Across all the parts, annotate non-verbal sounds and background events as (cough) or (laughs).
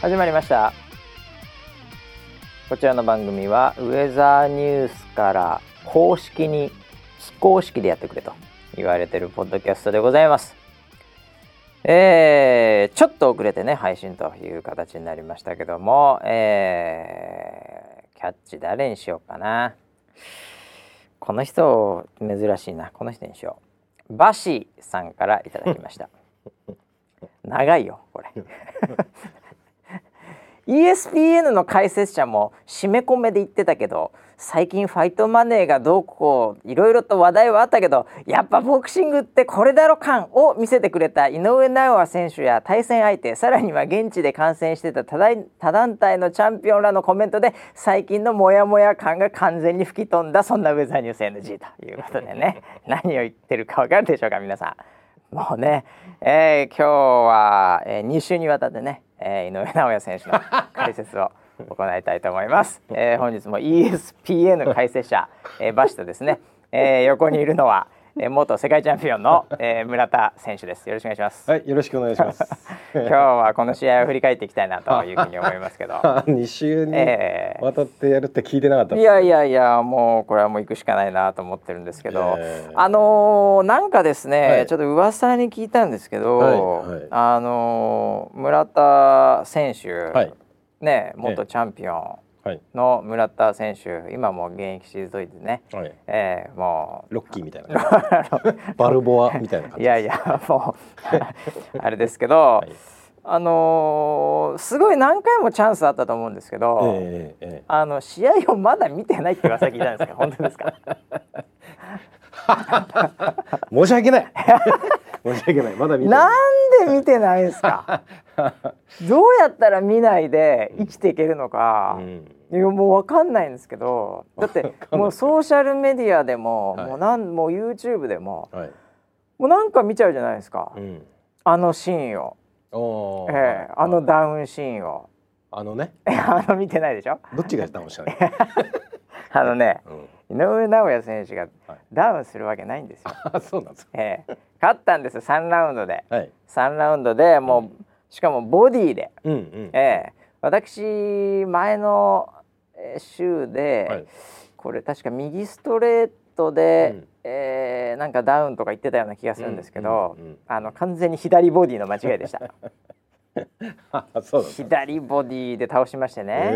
始まりました。こちらの番組はウェザーニュースから公式に非公式でやってくれと言われてるポッドキャストでございます。えー、ちょっと遅れてね配信という形になりましたけども、えー、キャッチ誰にしようかな。この人珍しいな。この人にしよう。バシさんからいただきました。(laughs) 長いよこれ ESPN の解説者も締め込めで言ってたけど最近ファイトマネーがどうこういろいろと話題はあったけどやっぱボクシングってこれだろ感を見せてくれた井上尚弥選手や対戦相手さらには現地で観戦してた他団体のチャンピオンらのコメントで最近のモヤモヤ感が完全に吹き飛んだそんなウェザーニュース NG ということでね (laughs) 何を言ってるか分かるでしょうか皆さん。もうね、えー、今日は、えー、2週にわたってねえー、井上尚弥選手の解説を行いたいと思います。(laughs) えー、本日も ESPN 解説者、えー、バシとですね、えー、横にいるのはえー、元世界チャンピオンの、えー、村田選手です。よろしくお願いします。はい、よろしくお願いします。(laughs) 今日はこの試合を振り返っていきたいなというふうに思いますけど。(laughs) 二週に渡ってやるって聞いてなかった、えー、いやいやいや、もうこれはもう行くしかないなと思ってるんですけど、えー、あのー、なんかですね、はい、ちょっと噂に聞いたんですけど、はいはい、あの村田選手、ね、元チャンピオン。の村田選手、今も現役退いてね、はい、えー、もう。ロッキーみたいな。(laughs) バルボアみたいな感じいやいやもう。(laughs) あれですけど、はい、あのー、すごい何回もチャンスあったと思うんですけど、えーえー、あの試合をまだ見てないって噂聞いたんですけど本当ですか？(laughs) 申し訳ない (laughs) 申し訳ない。まだ見てなんで見てないですか？(laughs) どうやったら見ないで生きていけるのか、うん、いやもう分かんないんですけどだってもうソーシャルメディアでも、はい、もうなんもう YouTube でも、はい、もうなんか見ちゃうじゃないですか、うん、あのシーンを、えー、あのダウンシーンを。あのね。(laughs) あの見てないでしょ？どっちがダウンしたの？あのね、うん、井上尚弥選手がダウンするわけないんですよ。(laughs) そうなんですえー、勝ったんですよ3ラウンドで、はい、3ラウンドでもう、うん、しかもボディで、うんうん、えー、私前の週で、はい、これ確か右ストレートで、うん、えー、なんかダウンとか言ってたような気がするんですけど、うんうんうん、あの完全に左ボディの間違いでした。(laughs) (laughs) 左ボディで倒しましてね。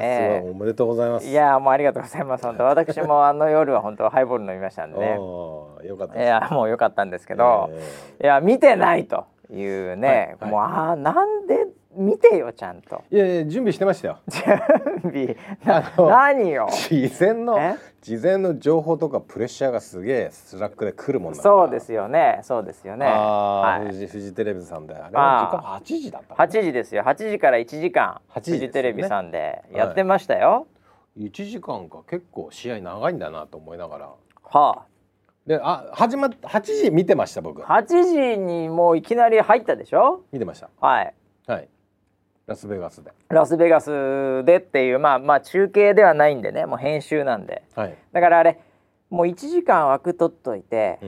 えー、おめでとうございます。いやもうありがとうございます。本当私もあの (laughs) 夜は本当ハイボール飲みましたんでね。よかったいやもうよかったんですけど、えー、いや見てないというね、はいはい、もうああなんで見てよちゃんと。いやいや準備してましたよ。準備？何よ？事前の事前の情報とかプレッシャーがすげえスラックで来るもんそうですよね。そうですよね。はい、フジフジテレビさんで。あれは時間8時だった8時ですよ。8時から1時間。フジテレビさんでやってましたよ、はい、1時間か結構試合長いんだなと思いながら。はあ。であ始まっ8時見てました僕。8時にもういきなり入ったでしょ？見てました。はい。はいラスベガスで。ラスベガスでっていうまあまあ中継ではないんでねもう編集なんで、はい、だからあれもう1時間枠取っといて、う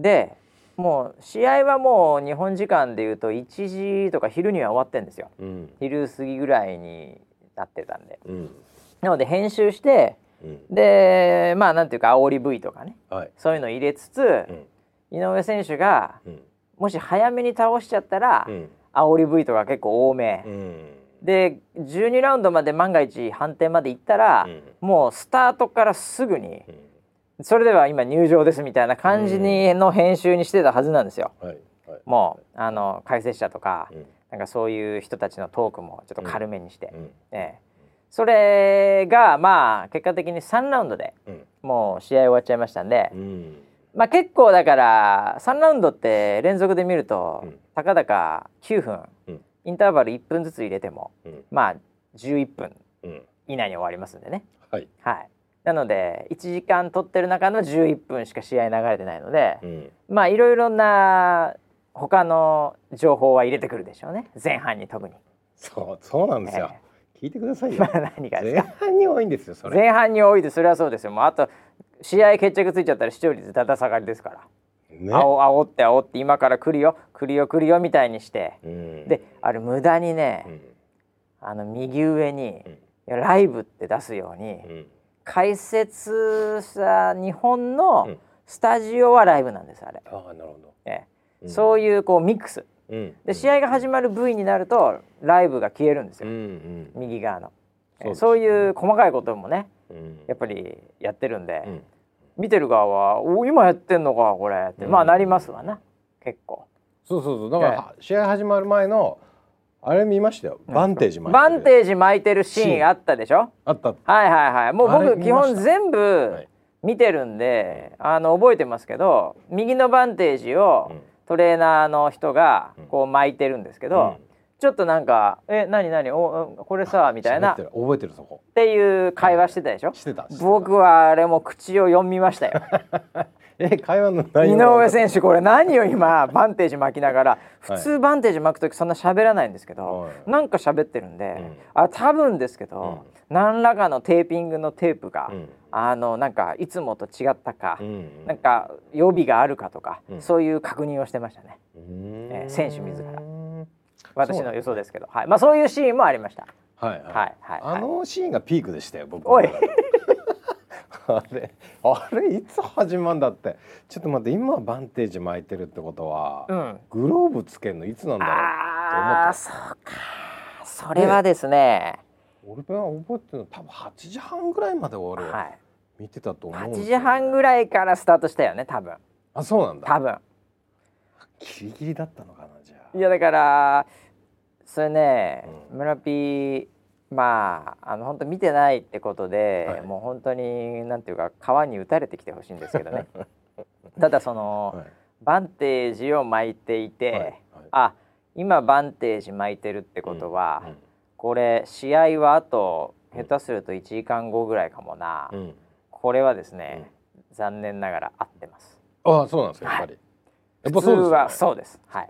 ん、でもう試合はもう日本時間でいうと1時とか昼には終わってんですよ、うん、昼過ぎぐらいになってたんで、うん、なので編集して、でまあなんていうか煽り V とかね、はい、そういうの入れつつ、井上選手が、もし早めに倒しちゃったら、煽り V とか結構多め、うん、で12ラウンドまで万が一判定までいったら、うん、もうスタートからすぐに、うん、それでは今入場ですみたいな感じにの編集にしてたはずなんですよ。はいはい、もうあの解説者とか、なんかそういう人たちのトークもちょっと軽めにして、ええ、それがまあ結果的に3ラウンドでもう試合終わっちゃいましたんで。まあ、結構だから3ラウンドって連続で見ると、うん、たかだか9分、うん、インターバル1分ずつ入れても、うん、まあ11分以内に終わりますんでね。はい、はい、なので1時間取ってる中の11分しか試合流れてないので、まあいろいろな他の情報は入れてくるでしょうね前半に特に。そうそうなんですよ。えー聞いてくださいよ。(laughs) 前半に多いんですよ。それ前半に多いでそれはそうですよ。もうあと試合決着ついちゃったら視聴率だだ下がりですから。ね、あって煽って今から来るよ。来るよ来るよみたいにして、うん、であれ無駄にね、あの右上に、ライブって出すように、解説した日本のスタジオはライブなんですあれ。あなるほど、ええ、そういうこうミックス。で試合が始まる V になるとライブが消えるんですよ、右側のそう,、そういう細かいこともね、やっぱりやってるんで、見てる側は「お今やってんのかこれ」って、まあなりますわな結構。そうそうそう。だから、試合始まる前のあれ見ましたよ。バンテージ巻いてる。バンテージ巻いてるシーンあったでしょ？あった。はいはいはい。もう僕基本全部見てるんで、あの覚えてますけど右のバンテージをトレーナーの人がこう巻いてるんですけど、ちょっとなんか「え何何？おこれさ」みたいな。覚えてるそこ。っていう会話してたでしょ？してた僕はあれも口を読みましたよ。(laughs) え会話の井上選手これ何を今バンテージ巻きながら (laughs) 普通バンテージ巻く時そんな喋らないんですけど、はい、なんか喋ってるんで、うん、あ多分ですけど、うん、何らかのテーピングのテープが、うん、あのなんかいつもと違ったか、うん、なんか予備があるかとか、そういう確認をしてましたね、えー、選手自ら私の予想ですけど、はい。まあ、そういうシーンもありました。はいはい、はいはい、あのシーンがピークでしたよ僕おい。(laughs) あれあれいつ始まんだって。ちょっと待って今バンテージ巻いてるってことは、うん、グローブつけるのいつなんだろうって思った。あそうか。それはですね。俺が覚えてるの多分8時半ぐらいまで終わる、はい、見てたと思う8時半ぐらいからスタートしたよね多分。あそうなんだ。多分。ギリギリだったのかいやだからそれね、うん、村ピーまああの本当見てないってことで、はい、もう本当になんていうか川に打たれてきてほしいんですけどね。(laughs) ただその、はい、バンテージを巻いていて、はい。はい、あ今バンテージ巻いてるってことは、うん。うん、これ試合はあと下手すると1時間後ぐらいかもな、うん、これはですね、残念ながら合ってます。ああそうなんですかやっぱり、普通はそうです。はい、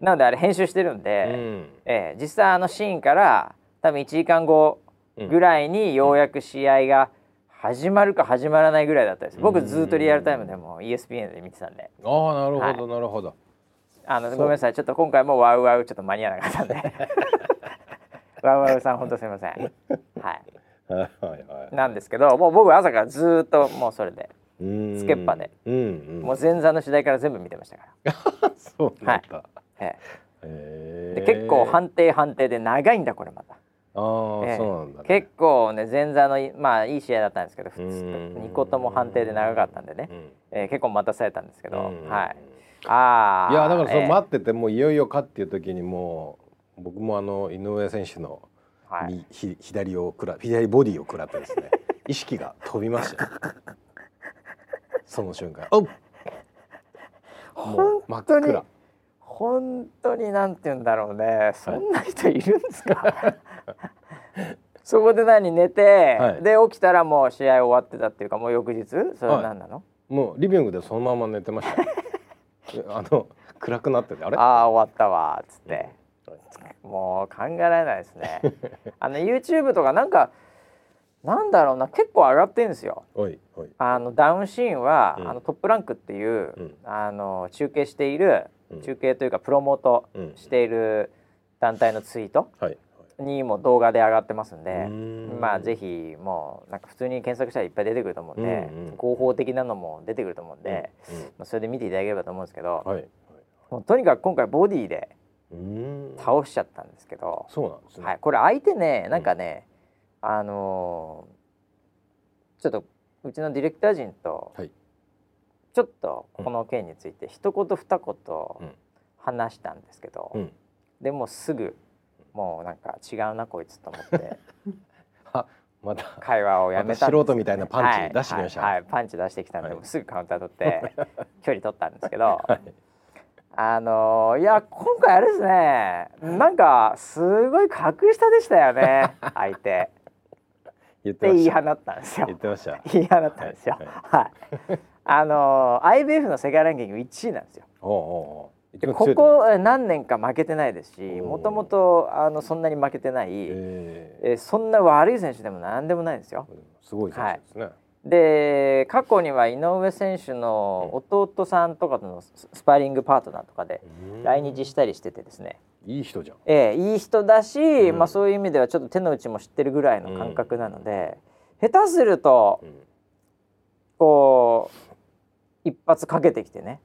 なのであれ編集してるんで、うん、えー、実際あのシーンから多分1時間後ぐらいにようやく試合が始まるか始まらないぐらいだったです。僕ずっとリアルタイムでも ESPN で見てたんで。ああなるほど、はい、なるほど。あのごめんなさい。ちょっと今回もワウワウちょっと間に合わなかったんで。(laughs) ワウワウさん本当すみません。はい。はいはいなんですけどもう僕朝からずっともうそれでつけっぱで、うんうん、もう前座の次第から全部見てましたから。(laughs) そうなんだ、はい、えー、で結構判定判定で長いんだこれまた。あえー、そうなんだ、ね、結構ね前座のまあいい試合だったんですけど2個とも判定で長かったんでね、えー、結構待たされたんですけど、はい。ああいやだからその待ってて、もういよいよかっていう時にもう僕もあの井上選手の、はい、ひ左をくら左ボディを食らってですね (laughs) 意識が飛びましたその瞬間。(laughs) おもう真っ暗本当になんて言うんだろうね。そんな人いるんですか？(laughs) そこで何寝て、はい、で起きたらもう試合終わってたっていうかもう翌日？それは何なの、はい、もうリビングでそのまま寝てました。(laughs) あの暗くなっててあれ？ああ終わったわっつって、もう考えられないですね。(laughs) あの YouTube とかなんかなんだろうな結構上がってんですよ。あのダウンシーンは、うん、あのトップランクっていう、うん、あの中継している中継というかプロモートしている団体のツイートにも動画で上がってますんで、まあぜひもうなんか普通に検索したらいっぱい出てくると思うんで、合法的なのも出てくると思うんで、まあ、それで見ていただければと思うんですけど、もうとにかく今回ボディで倒しちゃったんですけどそうなんですね、はい、これ相手ねなんかね、あのー、ちょっとうちのディレクター陣と、はい、ちょっとこの件について一言二言話したんですけど、うん、でもすぐもうなんか違うなこいつと思って。(laughs) また会話をやめた、ね、素人みたいなパンチ出してきました、はい、はい、パンチ出してきたんで、はい、すぐカウンター取って (laughs) 距離取ったんですけど、はい、あのー、いや今回あれですねなんかすごい格下でしたよね相手。言って言い放ったんですよ。言ってました。言い放ったんですよ。はい。あの IBF の世界ランキング1位なんですよ。おうおうここ。何年か負けてないですしもともとあのそんなに負けてない、えー、えそんな悪い選手でも何でもないんですよ。すごい選手ですね。はい、で過去には井上選手の弟さんとかとのスパーリングパートナーとかで来日したりしててですね。いい人じゃん、ええ、いい人だし、うん、まあ、そういう意味ではちょっと手の内も知ってるぐらいの感覚なので、うん、下手すると、うん、こう一発かけてきてね、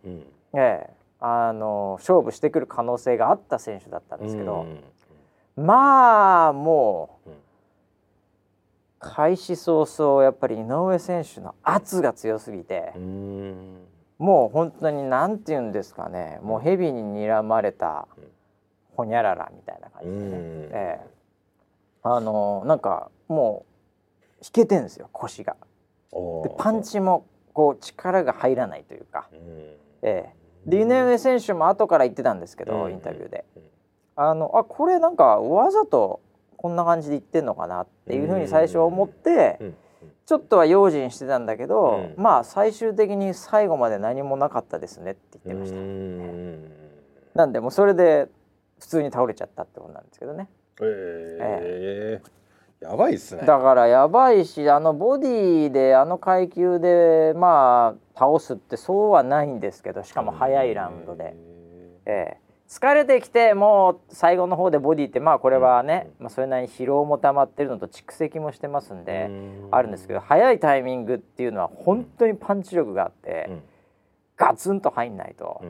ええ、あの勝負してくる可能性があった選手だったんですけど、まあもう。開始早々やっぱり井上選手の圧が強すぎて。もう本当に何て言うんですかね。もう蛇に睨まれたほにゃららみたいな感じでね、ええ、あのなんかもう引けてんですよ腰が。でパンチもこう力が入らないというか、ええ、で井上選手も後から言ってたんですけどインタビューで。あのあこれなんかわざとこんな感じで言ってんのかなっていうふうに最初思って、ちょっとは用心してたんだけど、まあ最終的に最後まで何もなかったですねって言ってました。なんでもうそれで普通に倒れちゃったってことなんですけどね。えー、えー、やばいっすね。だからやばいしあのボディであの階級でまあ倒すってそうはないんですけどしかも早いラウンドで。ええ。ー疲れてきてもう最後の方でボディってまあこれはね、まあ、それなりに疲労も溜まってるのと蓄積もしてますんであるんですけど早いタイミングっていうのは本当にパンチ力があって、ガツンと入んないと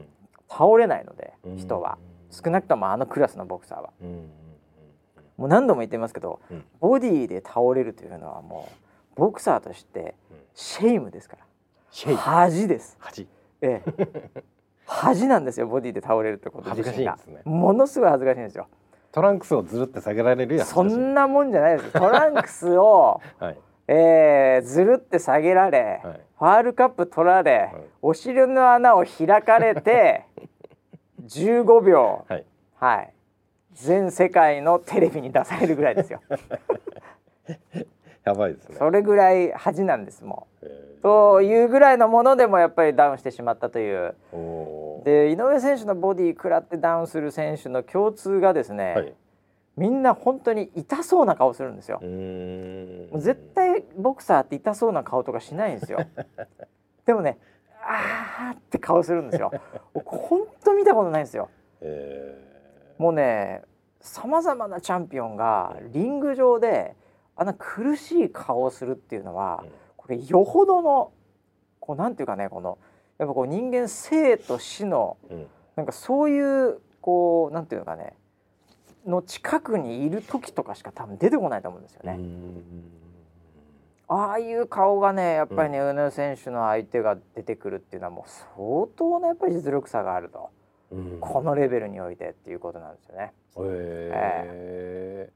倒れないので、人は。少なくともあのクラスのボクサーは。もう何度も言ってますけど、ボディで倒れるというのはもうボクサーとして shame ですから。恥です。恥。ええ。(laughs) 恥なんですよボディで倒れるってこと恥ずかしいですね。ものすごい恥ずかしいんですよ。トランクスをずるって下げられるやそんなもんじゃないですトランクスを、(laughs) はい、えー、ずるって下げられ、はい、ファールカップ取られ、はい、お尻の穴を開かれて (laughs) 15秒、はい、はい、全世界のテレビに出されるぐらいですよ。(laughs) やばいですね。それぐらい恥なんですもう。というぐらいのものでもやっぱりダウンしてしまったという。で井上選手のボディ食らってダウンする選手の共通がですね、はい、みんな本当に痛そうな顔するんですよ。もう絶対ボクサーって痛そうな顔とかしないんですよ。(laughs) でもねあーって顔するんですよ。本当見たことないんですよもうねさまざまなチャンピオンがリング上であんな苦しい顔をするっていうのは、うん。これよほどのこうなんていうかねこのやっぱこう人間生と死の、うん、なんかそういうこうなんていうのかねの近くにいる時とかしか多分出てこないと思うんですよね。ああいう顔がねやっぱりね、宇野選手の相手が出てくるっていうのはもう相当なやっぱり実力差があると、うん、このレベルにおいてっていうことなんですよね。えー、え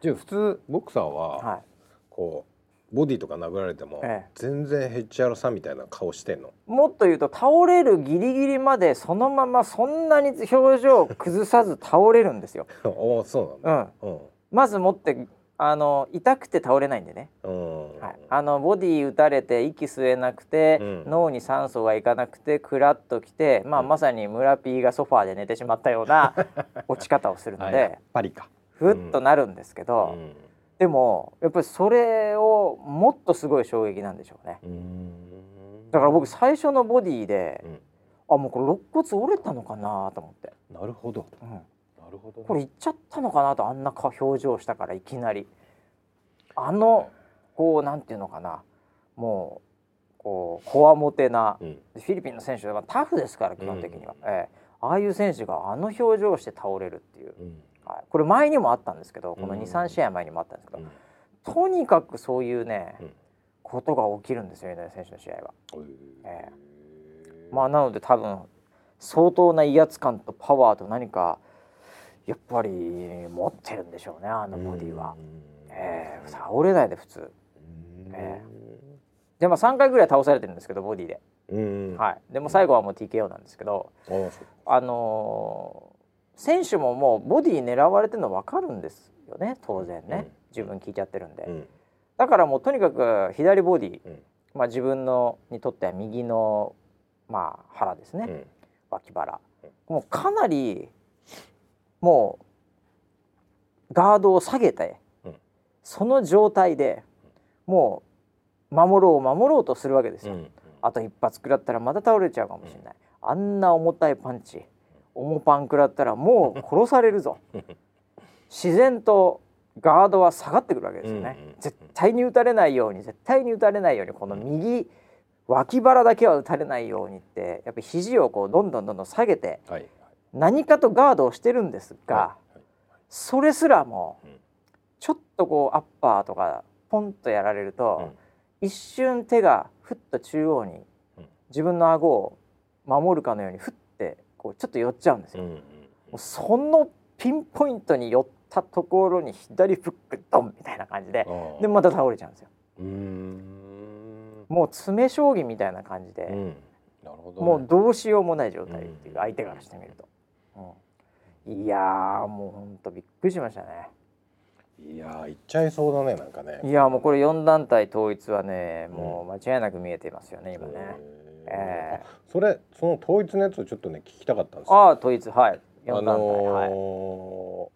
ー、じゃあ普通ボクサーは、はい、こうボディとか殴られても、ええ、全然ヘッジアロさんみたいな顔してんの？もっと言うと倒れるギリギリまでそのままそんなに表情を崩さず倒れるんですよ。(laughs) おそうなんだ、うん、うん、まず持ってあの痛くて倒れないんでね、はい、あのボディ打たれて息吸えなくて、うん、脳に酸素がいかなくてクラッときて、まあ、まさに村 P がソファーで寝てしまったような (laughs) 落ち方をするのでパリか。ふっとなるんですけど、うん。でもやっぱりそれをもっとすごい衝撃なんでしょうね。だから僕最初のボディで、うん、あもうこれ肋骨折れたのかなと思ってなるほど、うん、なるほど、ね、これいっちゃったのかなとあんな表情したからいきなり。あのこうなんていうのかな。もうこうこわもてな、うん、フィリピンの選手はタフですから基本的には、うん、ええ、ああいう選手があの表情をして倒れるっていう。うん。はい、これ前にもあったんですけどこの23試合前にもあったんですけど、とにかくそういうね、ことが起きるんですよ井上選手の試合は。えー、まあなので多分相当な威圧感とパワーと何かやっぱり持ってるんでしょうねあのボディは。えー、倒れないで普通。えー、でまあ3回ぐらい倒されてるんですけどボディで。はい、でも最後はもう TKO なんですけど、あの選手ももうボディ狙われてるの分かるんですよね当然ね、自分聞いちゃってるんで、うん、だからもうとにかく左ボディ、うん、まあ、自分のにとっては右の、まあ、腹ですね、うん、脇腹、もうかなりもうガードを下げて、その状態でもう守ろう守ろうとするわけですよ、うん、あと一発食らったらまた倒れちゃうかもしれない、うん、あんな重たいパンチ重パン食らったらもう殺されるぞ。(laughs) 自然とガードは下がってくるわけですよね、うんうん、絶対に打たれないように絶対に打たれないようにこの右脇腹だけは打たれないようにってやっぱり肘をこうどんどんどんどん下げて、何かとガードをしてるんですが、それすらもちょっとこうアッパーとかポンとやられると、うん、一瞬手がふっと中央に自分の顎を守るかのようにふってこうちょっと寄っちゃうんですよ。もうそのピンポイントに寄ったところに左フックドンみたいな感じででまた倒れちゃうんですよ。もう詰将棋みたいな感じで、もうどうしようもない状態っていう相手からしてみると、うん、いやもうほんとびっくりしましたね。いやいっちゃいそうだねなんかね。いやもうこれ4団体統一はね、もう間違いなく見えていますよね今ね。ええ。ー、それその統一のやつをちょっとね聞きたかったんですああ統一はい。4団体、あの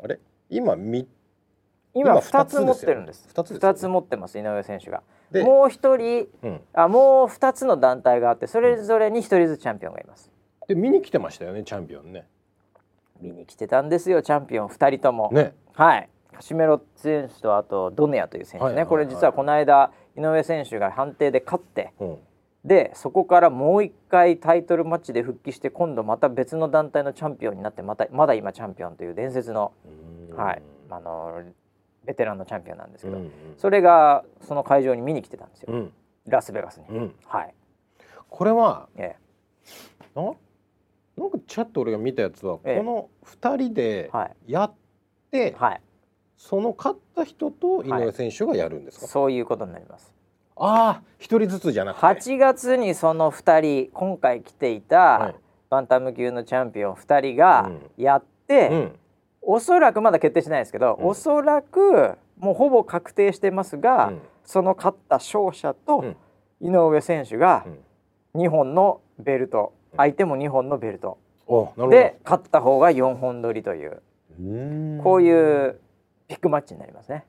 ーはい、あれ？今み今2つ持ってるんです。2つ、ね、つ持ってます井上選手が。もう一人、うん、あもう2つの団体があってそれぞれに1人ずつチャンピオンがいますで見に来てましたよねチャンピオンね。見に来てたんですよチャンピオン2人とも。ね。はい。カシメロ選手とあとドネアという選手ね、はいはいはい、これ実はこの間井上選手が判定で勝って、うん、でそこからもう一回タイトルマッチで復帰して今度また別の団体のチャンピオンになってまたまだ今チャンピオンという伝説の、はい。あのベテランのチャンピオンなんですけど、うんうん、それがその会場に見に来てたんですよ、うん、ラスベガスに、うん、はいこれは、ええ、ななんかちょっと俺が見たやつは、ええ、この2人でやって、はい、その勝った人と井上選手がやるんですか、はい、そういうことになります。ああ一人ずつじゃなくて。8月にその2人今回来ていた、はい、バンタム級のチャンピオン2人がやって、うん、おそらくまだ決定してないですけど、うん、おそらくもうほぼ確定してますが、うん、その勝った勝者と井上選手が2本のベルト、相手も2本のベルト、で勝った方が4本取りという。こういうビッグマッチになりますね。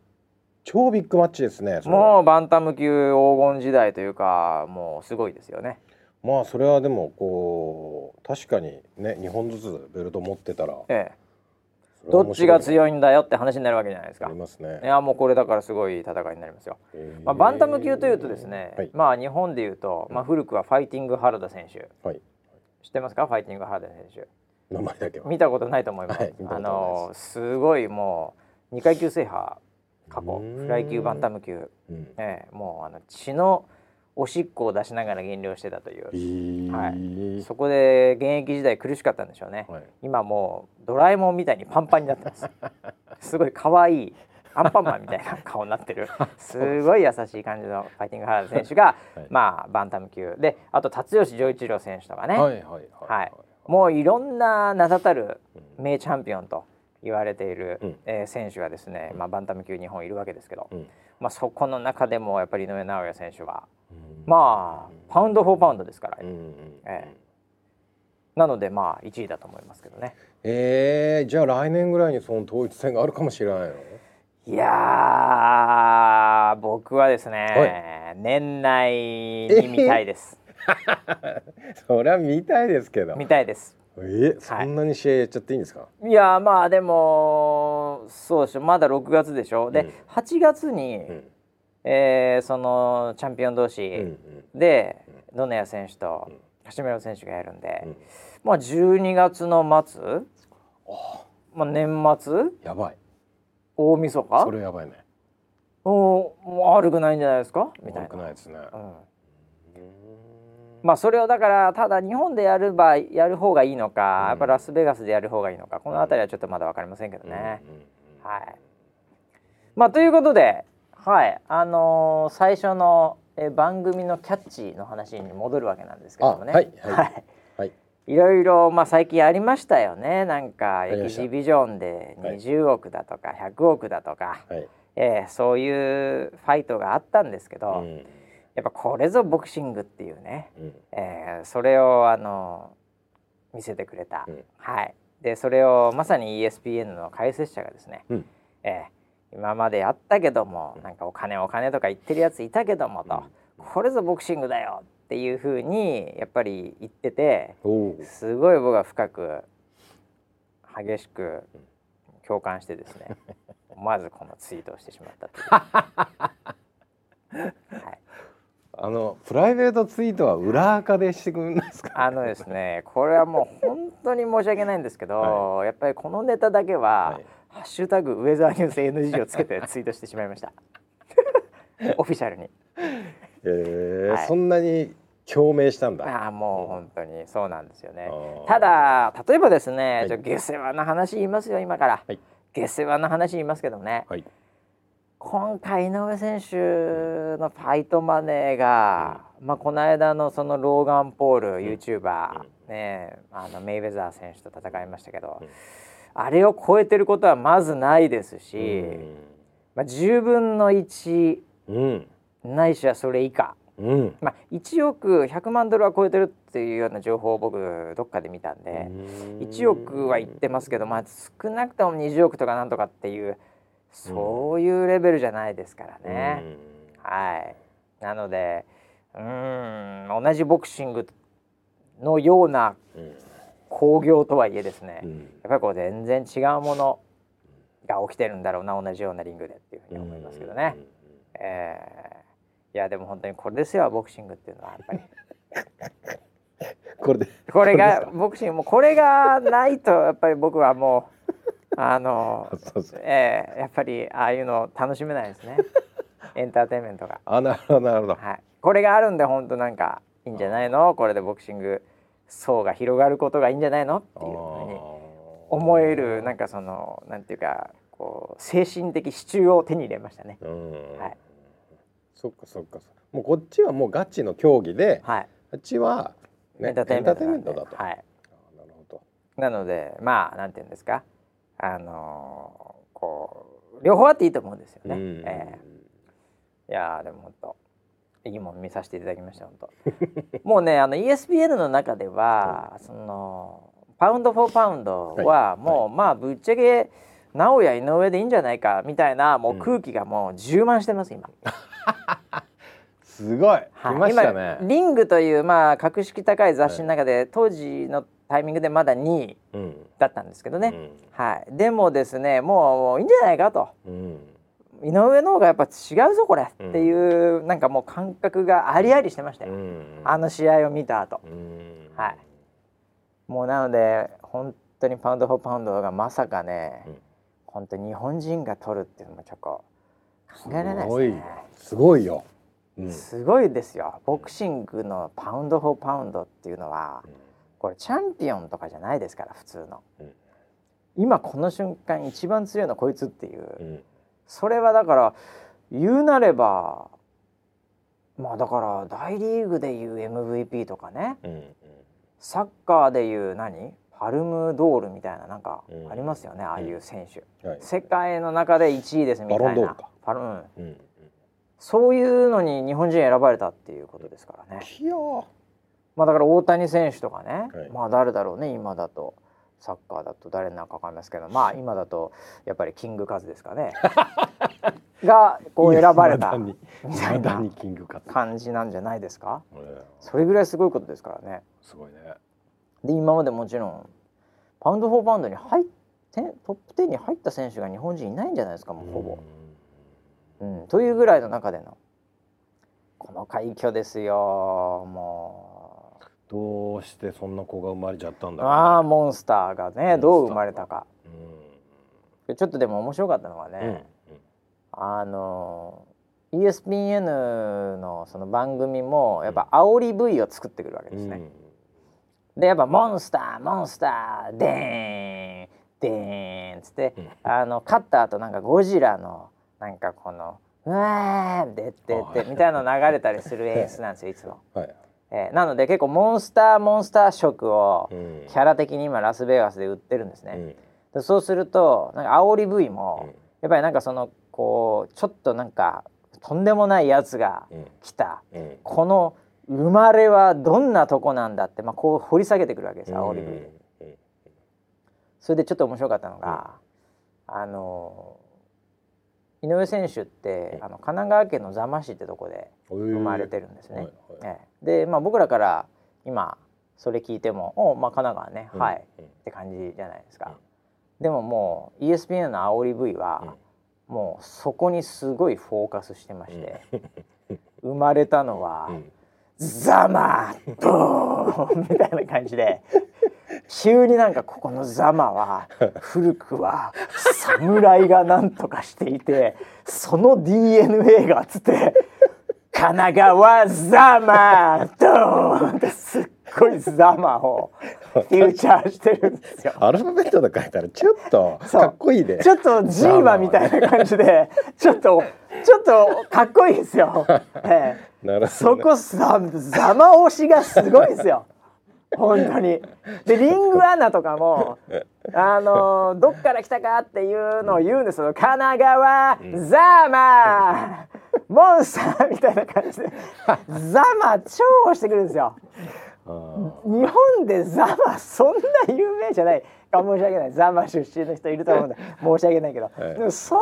超ビッグマッチですね。もうバンタム級黄金時代というか、もうすごいですよね。まあそれはでもこう確かにね2本ずつベルト持ってたら、ええ、どっちが強いんだよって話になるわけじゃないですか。ありますね。いやもうこれだからすごい戦いになりますよ。まあバンタム級というとですね、はい、まあ日本でいうと、まあ古くはファイティング原田選手、はい、知ってますか？ファイティング原田選手。名前だけ見たことないと思います。はい、あのすごいもう2階級制覇過去。フライ級バンタム級、うん、えー、もうあの血のおしっこを出しながら減量してたという、えー、はい、そこで現役時代苦しかったんでしょうね、はい、今もうドラえもんみたいにパンパンになってます。(laughs) すごい可愛いアンパンマンみたいな顔になってる。(laughs) すごい優しい感じのファイティングハラダ選手が、はい、まあバンタム級。であと辰吉丈一郎選手とかね、はい、はい、もういろんな名だたる名チャンピオンと言われている、うん、えー、選手がですね、まあ、バンタム級日本いるわけですけど、うん、まあ、そこの中でもやっぱり井上尚弥選手は、まあパウンド・フォー・パウンドですから、うん、えー、なのでまあ1位だと思いますけどね。えー、じゃあ来年ぐらいにその統一戦があるかもしれないの？いや僕はですね、年内に見たいです。(laughs) それは見たいですけど。見たいです。えそんなに試合やっちゃっていいんですか、い、やまあでもそうでしょ。まだ6月でしょ、うん、で8月に、うん、えー、そのチャンピオン同士で、うん、ドネア選手と橋村選手がやるんで、うん、まあ12月の末？まあ年末？やばい大晦日？それやばいね。お悪くないんじゃないですか？みたいな。悪くないですね、うん。まあそれをだからただ日本でやる場合やる方がいいのか、やっぱラスベガスでやる方がいいのかこの辺りはちょっとまだ分かりませんけどね。はい、まあということで、はい。あのー、最初のえ番組のキャッチの話に戻るわけなんですけどもね。はい、はい。はい、いろいろ、まあ、最近ありましたよね。なんかエキシビジョンで20億だとか100億だとか、はい、えー、そういうファイトがあったんですけど、うん。やっぱこれぞボクシングっていうね、うん、えー、それをあの見せてくれた、うん、はい。でそれをまさに ESPN の解説者がですね、うん、え今までやったけどもなんかお金お金とか言ってるやついたけどもと、これぞボクシングだよっていうふうにやっぱり言っててすごい僕は深く激しく共感してですね (laughs) まずこのツイートをしてしまったという。(laughs) はい。あのプライベートツイートは裏垢でしてくるんですか、あのですねこれはもう本当に申し訳ないんですけど、はい、やっぱりこのネタだけは、はい、ハッシュタグウェザーニュース NG をつけて (laughs) ツイートしてしまいました。オフィシャルに。えー、はい、そんなに共鳴したんだ。ああもう本当に。そうなんですよね。ただ例えばですね、じゃ下世話な話言いますよ今から、下世話な話言いますけどね、今回井上選手のファイトマネーが、うん、まあ、この間のそのローガン・ポール、うん、YouTuber、ね、あのメイウェザー選手と戦いましたけど、うん、あれを超えてることはまずないですし、まあ、10分の1、ないしはそれ以下、まあ、1億100万ドルは超えてるっていうような情報を僕どっかで見たんで1億は言ってますけど、まあ、少なくとも20億とかなんとかっていう。そういうレベルじゃないですからね。はい、なのでうん同じボクシングのような興行とはいえですね、やっぱりこう全然違うものが起きてるんだろうな同じようなリングでっていうふうに思いますけどね。えー、いやでも本当にこれですよボクシングっていうのはやっぱり。これで。これがボクシングもこれがないとやっぱり僕はもうあのえー、やっぱりああいうの楽しめないですね。エンターテインメントが。あなるほどなるほど、はい、これがあるんで本当なんかいいんじゃないの？これでボクシング層が広がることがいいんじゃないの？っていうふうに思えるなんかそのなんていうかこう精神的支柱を手に入れましたね。はい、そっかそっか。もうこっちはもうガチの競技で、はい、あっちは、ね、エンターテインメントだと。はい、なるほど。なのでまあなんていうんですか？あのこう両方あっていいと思うんですよね。えー、いやでも本当いいもん見させていただきました本当。(laughs) もうねあの ESPN の中では、そのパウンドフォーパウンドはもう、はい、まあぶっちゃけ直哉井上でいいんじゃないかみたいなもう空気がもう充満してます今。すごい、はい、今リングというまあ格式高い雑誌の中で、当時のタイミングでまだ2位だったんですけどね、うん、はい、でもですねもういいんじゃないかと、うん、井上の方がやっぱ違うぞこれっていう、うん、なんかもう感覚がありありしてましたよ、うん、あの試合を見た後、はい。もうなので本当にパウンド・フォー・パウンドがまさかね、うん、本当日本人が取るっていうのもちょっと考えられないですね。すごい。よ、すごいですよ。ボクシングのパウンド・フォー・パウンドっていうのは、これチャンピオンとかじゃないですから普通の、うん、今この瞬間一番強いのはこいつっていう、うん、それはだから言うなればまあだから大リーグでいう MVP とかね、うん。うん、サッカーでいう何？パルムドールみたいななんかありますよね、うん、ああいう選手、はい、世界の中で1位ですみたいな。パルム、うん、そういうのに日本人選ばれたっていうことですからね。まあだから大谷選手とかね、はい、まあ誰だろうね今だと。サッカーだと誰なのか分かんないですけど。まあ (laughs) 今だとやっぱりキングカズですかね。がこう選ばれた。みたいな感じなんじゃないですか、それぐらいすごいことですからね。すごいねで今までもちろんパウンド・フォー・パウンドに入ってトップ10に入った選手が日本人いないんじゃないですかもうほぼ。うん、というぐらいの中でのこの快挙ですよもう。どうしてそんな子が生まれちゃったんだろう、ああモンスターがねどう生まれたか、うん、ちょっとでも面白かったのはね、うんうん、あの ESPN のその番組もやっぱ煽り V を作ってくるわけですね、でやっぱ「モンスターモンスターでーんでーん」っつって、あの勝った後なんかゴジラのなんかこの「うわーでってって」みたいなの流れたりする (laughs) 演出なんですよいつも。はい。えー、なので結構モンスターモンスター色をキャラ的に今ラスベガスで売ってるんですね。うん、そうするとなんか煽り V も、やっぱりなんかそのこうちょっとなんかとんでもないやつが来た、うん、この生まれはどんなとこなんだって、まあ、こう掘り下げてくるわけです煽り V で。それでちょっと面白かったのが、あの井上選手って、あの神奈川県の座間市ってとこで生まれてるんですね。えー、で、まあ、僕らから今それ聞いても「おまあ神奈川ね、はい、って感じじゃないですか。でももう ESPN の煽り V は、もうそこにすごいフォーカスしてまして、生まれたのは、ザマドーンみたいな感じで急になんかここのザマは古くは侍がなんとかしていてその DNA がつって神奈川ザマドーンってすっごいザマをフューチャーしてるんですよ。アルファベットで書いたらちょっとかっこいいで。ちょっとジーマみたいな感じでちょっとちょっとかっこいいですよ。ええ。なるそこさざま押しがすごいですよ。本当に。でリングアナとかも (laughs) あのどっから来たかっていうのを言うんですよ。神奈川、ザーマーモンスターみたいな感じで。ザマ超押してくるんですよ日本でザマそんな有名じゃない。か申し訳ない。ザマ出身の人いると思うんで (laughs) 申し訳ないけど、はい、でもそん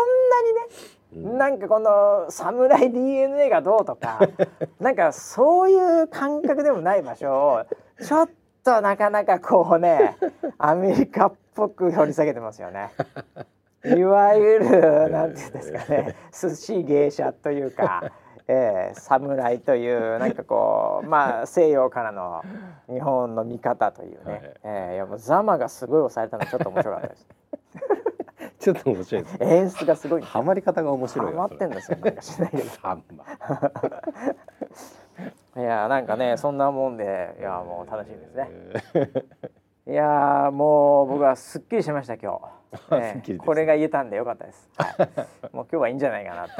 なにねなんかこの侍 DNA がどうとか (laughs) なんかそういう感覚でもない場所をちょっとなかなかこうねアメリカっぽく掘り下げてますよね。いわゆるなんていうんですかね (laughs) 寿司芸者というか。えー、侍というなんかこう (laughs) まあ西洋からの日本の見方というね、はい、えー、いやもうザマがすごい押されたのちょっと面白かったです。(laughs) ちょっと面白いです、演出がすごいハマり方が面白いハマってんですよなんかしないけど (laughs) いやなんかねそんなもんでいやもう楽しみですね、いやもう僕はすっきりしました今日、えー、これが言えたんでよかったです、はい、もう今日はいいんじゃないかなって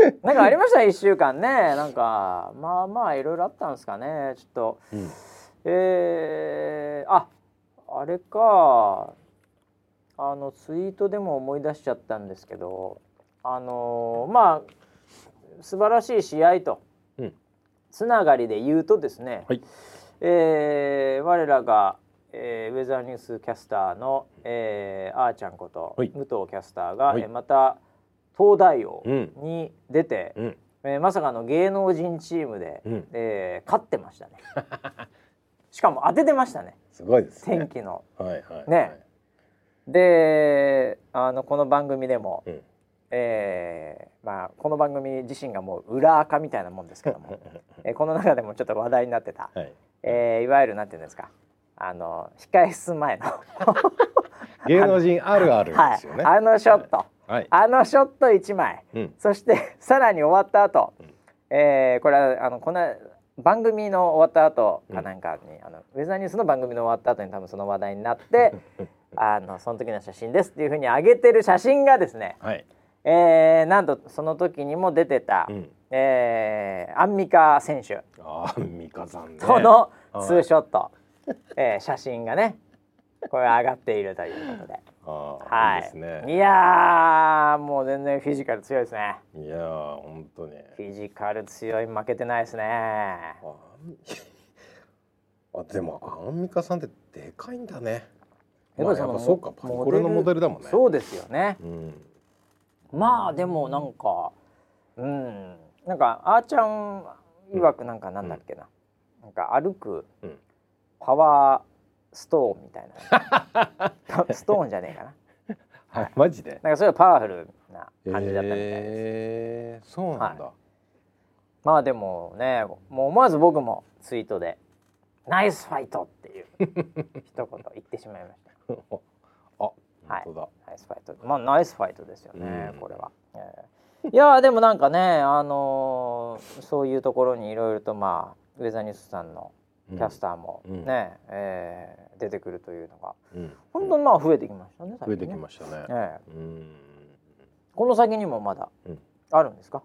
(laughs) なんかありました？一週間ね。なんかまあまあいろいろあったんですかね。ちょっと、うん、えー、ああれか。あのツイートでも思い出しちゃったんですけどあのー、まあ素晴らしい試合と、うん、つながりで言うとですね、はい、えー、我らが、えー、ウェザーニュースキャスターの、えー、あーちゃんこと、はい、武藤キャスターが、はい、えまた東大王に出て、うん、えー、まさかの芸能人チームで、うん、えー、勝ってましたね。(laughs) しかも当ててましたね。すごいです、ね、天気の、はいはい、ね。であのこの番組でも、うん、えー、まあ、この番組自身がもう裏垢みたいなもんですけども、(laughs) えー、この中でもちょっと話題になってた、はい。えー、いわゆるなんていうんですかあの控え室前の (laughs) 芸能人あるあるですよね、はい、あのショット、はい、あのショット1枚、うん、そして (laughs) さらに終わった後、うん、えー、これはあのこの番組の終わった後かなんかに、うん、あのウェザーニュースの番組の終わった後に多分その話題になって (laughs) あのその時の写真ですっていうふうに上げてる写真がですね、はい、えー、なんとその時にも出てた、うん、えー、アンミカ選手。アンミカさん、ね、とのツーショット、はい、えー、写真がねこれ上がっているということで。はい、いいね、いやもう全然フィジカル強いですね。いや本当に。フィジカル強い負けてないですね。あ (laughs) でもアンミカさんってでかいんだね。やっぱりそうかこれのモデルだもんねそうですよね、うん、まあでもなんかうんなんかあーちゃん曰くなんかなんだっけな、うん、なんか歩くパワーストーンみたいな。(laughs) ストーンじゃねえかな。はい、マジで？なんかそれはパワフルな感じだったみたいです、えー、そうなんだ、はい、まあでもねもう思わず僕もツイートで「ナイスファイト!」っていう (laughs) 一言言ってしまいました。(laughs) あ、はい、ナイスファイト。まあナイスファイトですよね、これは。えー、いやでもなんかね、あのー、そういうところにいろいろとまあウェザーニュースさんのキャスターもね、うん、えー、出てくるというのが、うん、本当にまあ増えてきましたね。ね。増えてきましたね。えー、うん。この先にもまだあるんですか？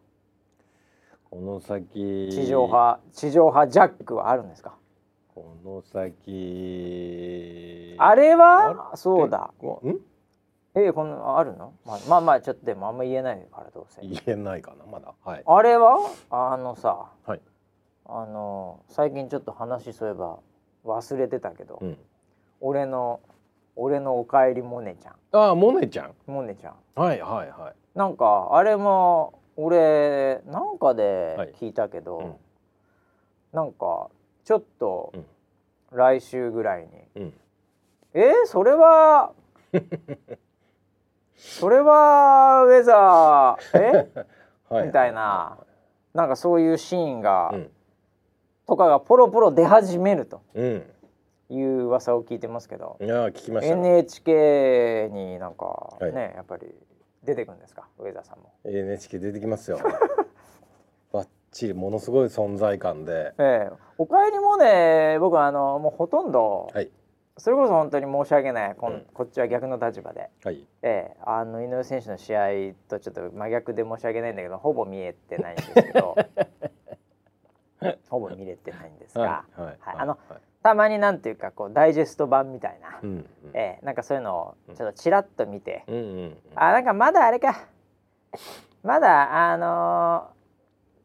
この先。地上波地上波ジャックはあるんですか？この先。あれは？そうだ。ん？えこのあるの、まあ、まあまあちょっとでもあんま言えないからどうせ。言えないかなまだ、はい、あれは？あのさ、はい、あの最近ちょっと話そういえば忘れてたけど、うん、俺の俺のおかえりモネちゃん。ああモネちゃん？モネちゃん。はいはいはい。なんかあれも俺なんかで聞いたけど、はいうん、なんかちょっと来週ぐらいに、うん、えー、それは (laughs) それはウェザーえ？(laughs) はい、みたいななんかそういうシーンが、うん、とかがポロポロ出始めると。うんいう噂を聞いてますけど。いや聞きました、ね。NHK になんかね、はい、やっぱり出てくるんですか、上田さんも。NHK 出てきますよ。ばっちりものすごい存在感で。ええおかえりもね、僕はあのもうほとんど。はい。それこそ本当に申し訳ないこ,、ん、こっちは逆の立場で、はいええ、あの井上選手の試合とちょっと真逆で申し訳ないんだけどほぼ見えてないんですけど (laughs) (laughs) ほぼ見れてないんですが、はいあの、はい。たまになんていうかこうダイジェスト版みたいな、うえー、なんかそういうのをちょっとちらっと見て、うあなんかまだあれか。まだあの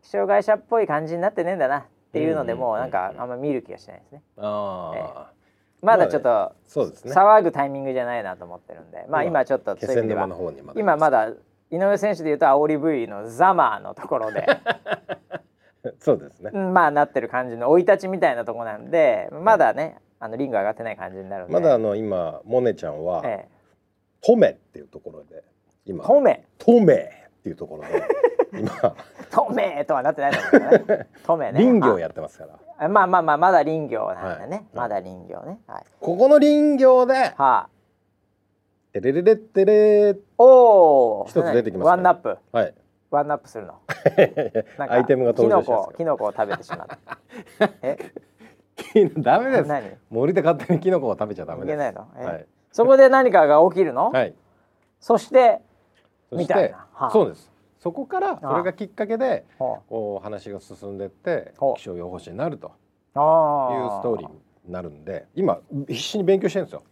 ー、障害者っぽい感じになってねえんだなっていうのでもうなんかあんま見る気がしないですね。あえーまだちょっと、騒ぐタイミングじゃないなと思ってるんで、まあ今ちょっとそういう意味では。今まだ井上選手でいうと煽り V のザマーのところで (laughs) (laughs) そうですね。まあなってる感じの生い立ちみたいなとこなんで、まだね、あのリング上がってない感じになるまだあの今モネちゃんは、ええ、トメっていうところで今トメ？トメっていうところで (laughs) 今トメとはなってないんだけどね。(laughs) トメね。林業やってますから。まあまあまあまだ林業なんだね。はい、まだ林業ね。はい。ここの林業で、はあ。テレレレテレおお一つ出てきます、ワンナップ。はい。ワンナップするの？(laughs) アイテムが登場しますキノコを食べてしまった (laughs) え？ダメです。森で勝手にキノコを食べちゃダメです。いけないの、はい、そこで何かが起きるの、はい、そしてみたいな、はあ、そうです。そこからそれがきっかけでこう。話が進んでって気象予報士になると。いうストーリーになるんで今必死に勉強してるんですよ。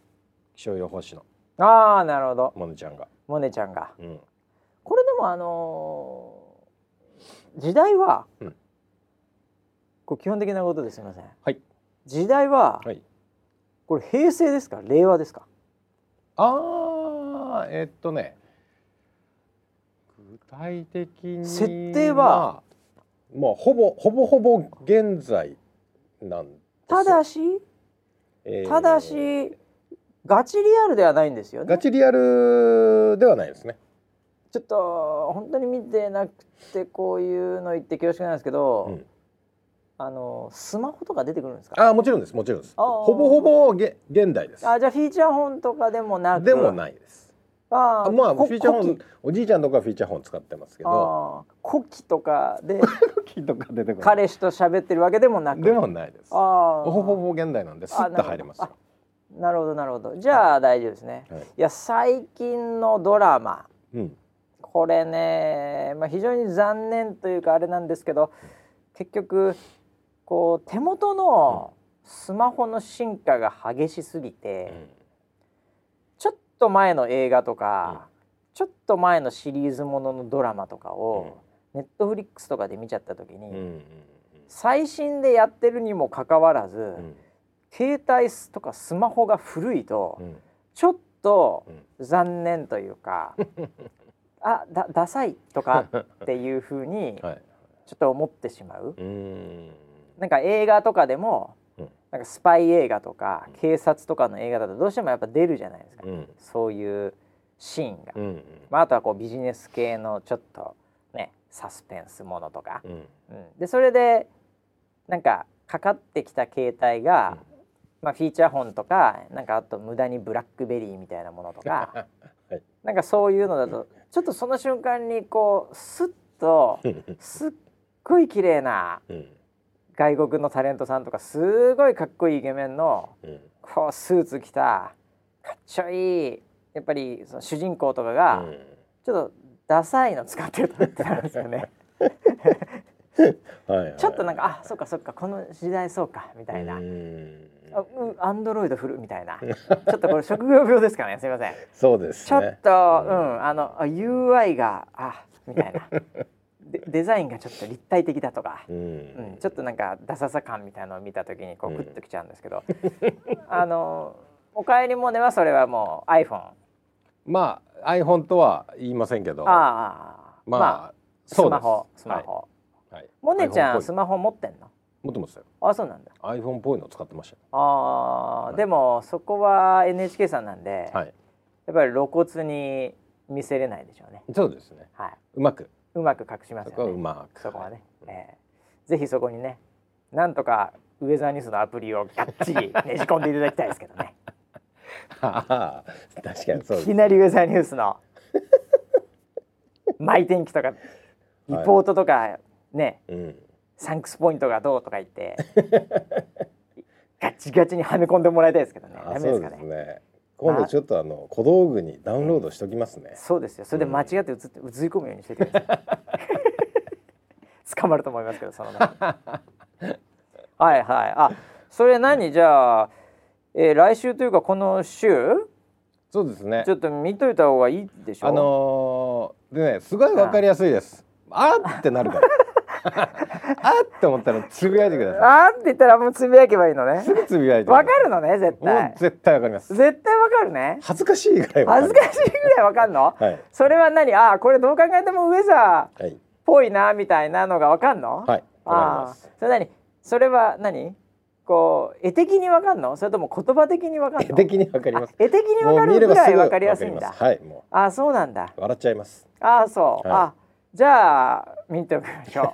気象予報士の。ああなるほど。モネちゃんが。モネちゃんが、うん、もあのー、時代は、うん、これ基本的なことですみません。はい。時代は、はい、これ平成ですか？令和ですか？ああえー、っとね具体的に設定はまあほぼほぼほぼ現在なんただし、えー、ただしガチリアルではないんですよね。ガチリアルではないですね。ちょっと本当に見てなくてこういうの言って恐縮なんですけど、うん、あのスマホとか出てくるんですか？あもちろんですもちろんです。ほぼほぼげ現代です。あじゃあフィーチャー本とかでもなく？でもないです。ああまあフィーチャー本おじいちゃんとかフィーチャー本使ってますけど。古希とかで。(laughs) 古希とか出てくる。彼氏と喋ってるわけでもなく。でもないです。あほぼほぼ現代なんですっと入りますよ。なるほどなるほど。じゃあ大丈夫ですね、はい、いや最近のドラマ、うんこれね、まあ、非常に残念というかあれなんですけど結局こう手元のスマホの進化が激しすぎて、うん、ちょっと前の映画とか、うん、ちょっと前のシリーズもののドラマとかを、ネットフリックスとかで見ちゃった時に、うん、最新でやってるにもかかわらず、携帯とかスマホが古いと、ちょっと残念というか (laughs) あだダサいとかっていうふうに (laughs) ちょっと思ってしまう。なんか映画とかでも、なんかスパイ映画とか、警察とかの映画だとどうしてもやっぱ出るじゃないですか、うん、そういうシーンが、うんうん、まあ、あとはこうビジネス系のちょっとねサスペンスものとか、うん、うん、でそれでなんかかかってきた携帯が、まあ、フィーチャー本とかなんかあと無駄にブラックベリーみたいなものとか、(laughs) はい、なんかそういうのだとちょっとその瞬間にこうスッとすっごい綺麗な外国のタレントさんとかすごいかっこいいイケメンのこうスーツ着たかっちょいいやっぱりその主人公とかがちょっとダサいの使ってるってなるんですよね。(laughs) はいはい、ちょっとなんかあそっかそっかこの時代そうかみたいな。アンドロイド振るみたいな。ちょっとこれ職業病ですかね。すみません。そうです、ね、ちょっと、うん、あの UI があみたいな。(laughs) デデザインがちょっと立体的だとか、うん、うん、ちょっとなんかダサさ感みたいなのを見た時にこうグッときちゃうんですけど、あのお帰りモネはそれはもう iPhone まあ iPhone とは言いませんけど。ああまあ、まあ、スマホスマホ、はい、はい、モネちゃんスマホ持ってんの？持ってますよ。あそうなんだ。iPhone っぽいの使ってましたああ、はい、でもそこは NHK さんなんで、はい、やっぱり露骨に見せれないでしょうね。そうですね。はい。うまく。うまく隠しますよね。うまく。そこはね、はい、えー、ぜひそこにねなんとかウェザーニュースのアプリをがっちりねじ込んでいただきたいですけどね。は (laughs) あ確かにそういきなりウェザーニュースのマイ天気とかリポートとかね、はい、うん、サンクスポイントがどうとか言ってガチガチにはめ込んでもらいたいですけどねダメですかね。ね今度ちょっとあの小道具にダウンロードしときますね。そうですよ。それで間違って映って映り込むようにしててください。(laughs) 捕まると思いますけどその (laughs) はいはい。あ、それ何？じゃあ、えー、来週というかこの週？そうですね。ちょっと見といた方がいいでしょ？あのー、でねすごいわかりやすいです。あってなるから。あって思ったらつぶやいてください。あって言ったらもうつぶやけばいいのね。すぐつぶやいて。わかるのね絶対。絶対わかります。絶対わかるね。恥ずかしいぐらい恥ずかしいぐらいわかるの？はい。それは何？あこれどう考えてもウェザーっぽいなみたいなのがわかんの？はい。あそれ何？それは何？こう絵的にわかんの？それとも言葉的にわかんの？絵的にわかります。絵的にわかるぐらいわかりやすいんだ。はい。もう。あそうなんだ。笑っちゃいます。あそう。あじゃあ見ておきましょ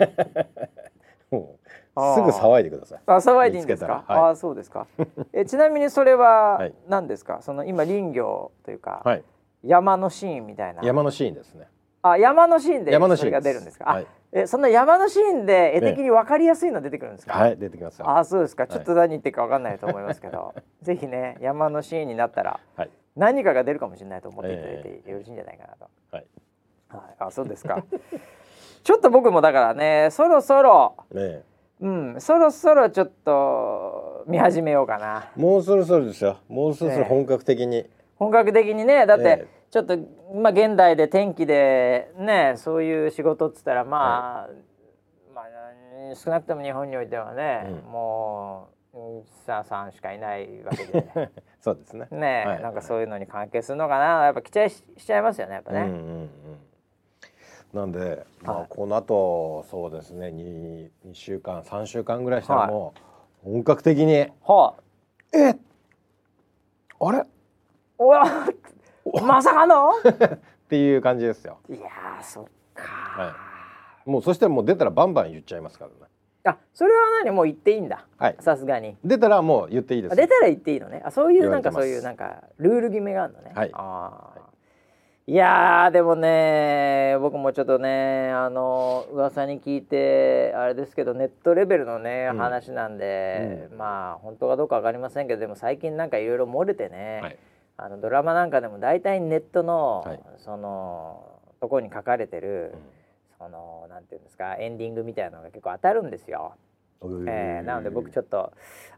う。(laughs) すぐ騒いでください。あ騒いでいいんですか？はい、あそうですか。えちなみにそれは何ですか？その今林業というか、はい、山のシーンみたいな。山のシーンですね。あ山のシーンでそれが出るんですか？はい、えそんな山のシーンで絵的に分かりやすいの出てくるんですか？はい出てきますあそうですか。ちょっと何言ってるか分かんないと思いますけど、(laughs) ぜひね山のシーンになったら、はい、何かが出るかもしれないと思っていただいてよろしいんじゃないかなと。はい。はい、あそうですか。ちょっと僕もだからねそろそろ、ね、うんそろそろちょっと見始めようかな。もうそろそろですよ。もうそろそろ本格的に、ね、本格的にねだって、ちょっとまあ現代で天気でねそういう仕事っつったらまあ、はい、まあ少なくとも日本においてはね、うん、もうささんしかいないわけで (laughs) そうですね。ね、はい、なんかそういうのに関係するのかな。やっぱ期待しちゃいますよねやっぱね。うんうんうんなんで、まあ、この後そうですね 2, 2週間3週間ぐらいしたらもう本格的に「はい、えあれ？おわまさかの？(laughs) っていう感じですよ。いやそっか、はい、もうそしてもう出たらバンバン言っちゃいますからね。あそれは何？もう言っていいんだ。さすがに。出たらもう言っていいです出たら言っていいのね。あそういうなんかそういうなんかルール決めがあるのね。はい。ああいやでもね僕もちょっとねあの噂に聞いてあれですけどネットレベルのね、うん、話なんで、うん、まあ本当かどうか分かりませんけどでも最近なんかいろいろ漏れてね、はい、あのドラマなんかでも大体ネットの、はい、そのところに書かれてる、うん、そのなんていうんですかエンディングみたいなのが結構当たるんですよ。えー、なので僕ちょっと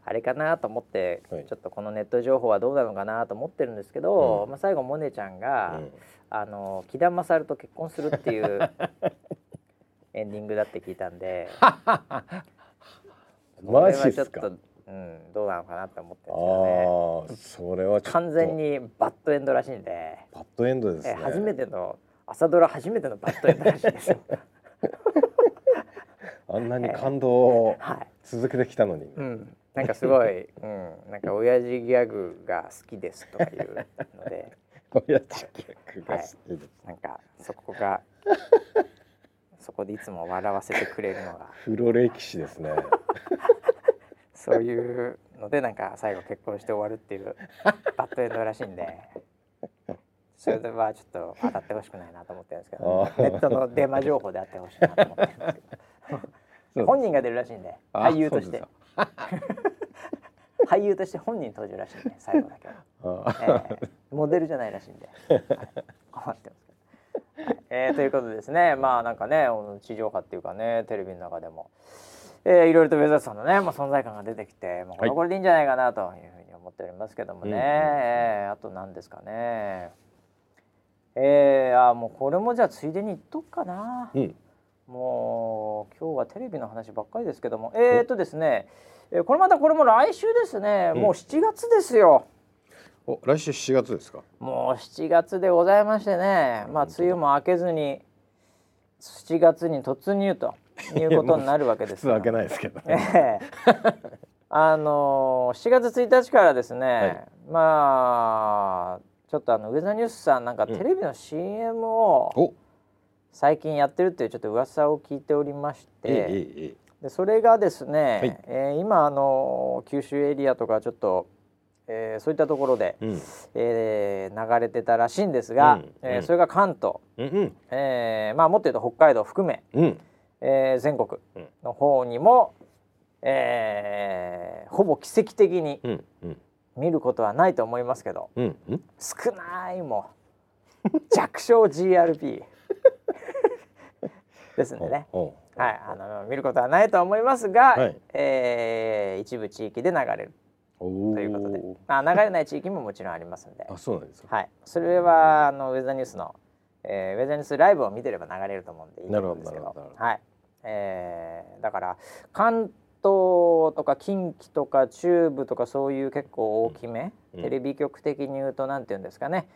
あれかなと思って、はい、ちょっとこのネット情報はどうなのかなと思ってるんですけど、まあ、最後モネちゃんが、あの木田勝と結婚するっていうエンディングだって聞いたんで (laughs) マジですか？うん、どうなのかなって思ってるんですけどね。それは完全にバッドエンドらしいんで。バッドエンドですね。初めての朝ドラ初めてのバッドエンドらしいですよ。あんなに感動を続けてきたのに。うん、なんかすごい、(laughs) うん、なんか親父ギャグが好きですとかいうので。(laughs) 親父ギャグが好きです、はい、なんかそこが (laughs) そこでいつも笑わせてくれるのが。黒歴史ですね。そういうのでなんか最後結婚して終わるっていうバッドエンドらしいんで。それではちょっと当たってほしくないなと思ってるんですけど。ネットのデマ情報であってほしいなと思ってるんですけど (laughs) 本人が出るらしいんで俳優として。俳優として本人登場らしいんで最後だけは、えー、モデルじゃないらしいんで。困ってますけど。はい、えー、ということでですねまあなんかね地上波っていうかねテレビの中でも、えー、いろいろとウェザーさんのね、まあ、存在感が出てきて、まあ、これこれでいいんじゃないかなというふうに思っておりますけどもね、はい、えー、あと何ですかね。えー、あもうこれもじゃあついでに言っとくかな、うん、もう今日はテレビの話ばっかりですけども。えー、っとですねえこれまたこれも来週ですね、うん、もう7月ですよ。お来週7月ですか？もう7月でございましてね。まあ梅雨も明けずに7月に突入ということになるわけです (laughs) 普通開けないですけど、ね、あのー、7月1日からですね、はい、まあちょっとあのウェザーニュースさんなんかテレビの CM を最近やってるっていうちょっと噂を聞いておりまして、でそれがですね、はい、えー、今あの九州エリアとかちょっとえー、そういったところで、うん、えー、流れてたらしいんですが、うん、えー、それが関東、うん、えー、まあ、もっと言うと北海道含め、うん、えー、全国の方にも、えー、ほぼ奇跡的に見ることはないと思いますけど、うん。うん、少ないも弱小 GRP ですんでね。はい、あの見ることはないと思いますが、はい、えー、一部地域で流れる。ということで、まあ、流れない地域ももちろんありますんで。あそうなんですはい、それはあのウェザーニュースの、えー、ウェザーニュースライブを見てれば流れると思うんでいいと思うんですけど。はい。えー、だから関東とか近畿とか中部とかそういう結構大きめ、うん、テレビ局的に言うとなんて言うんですかね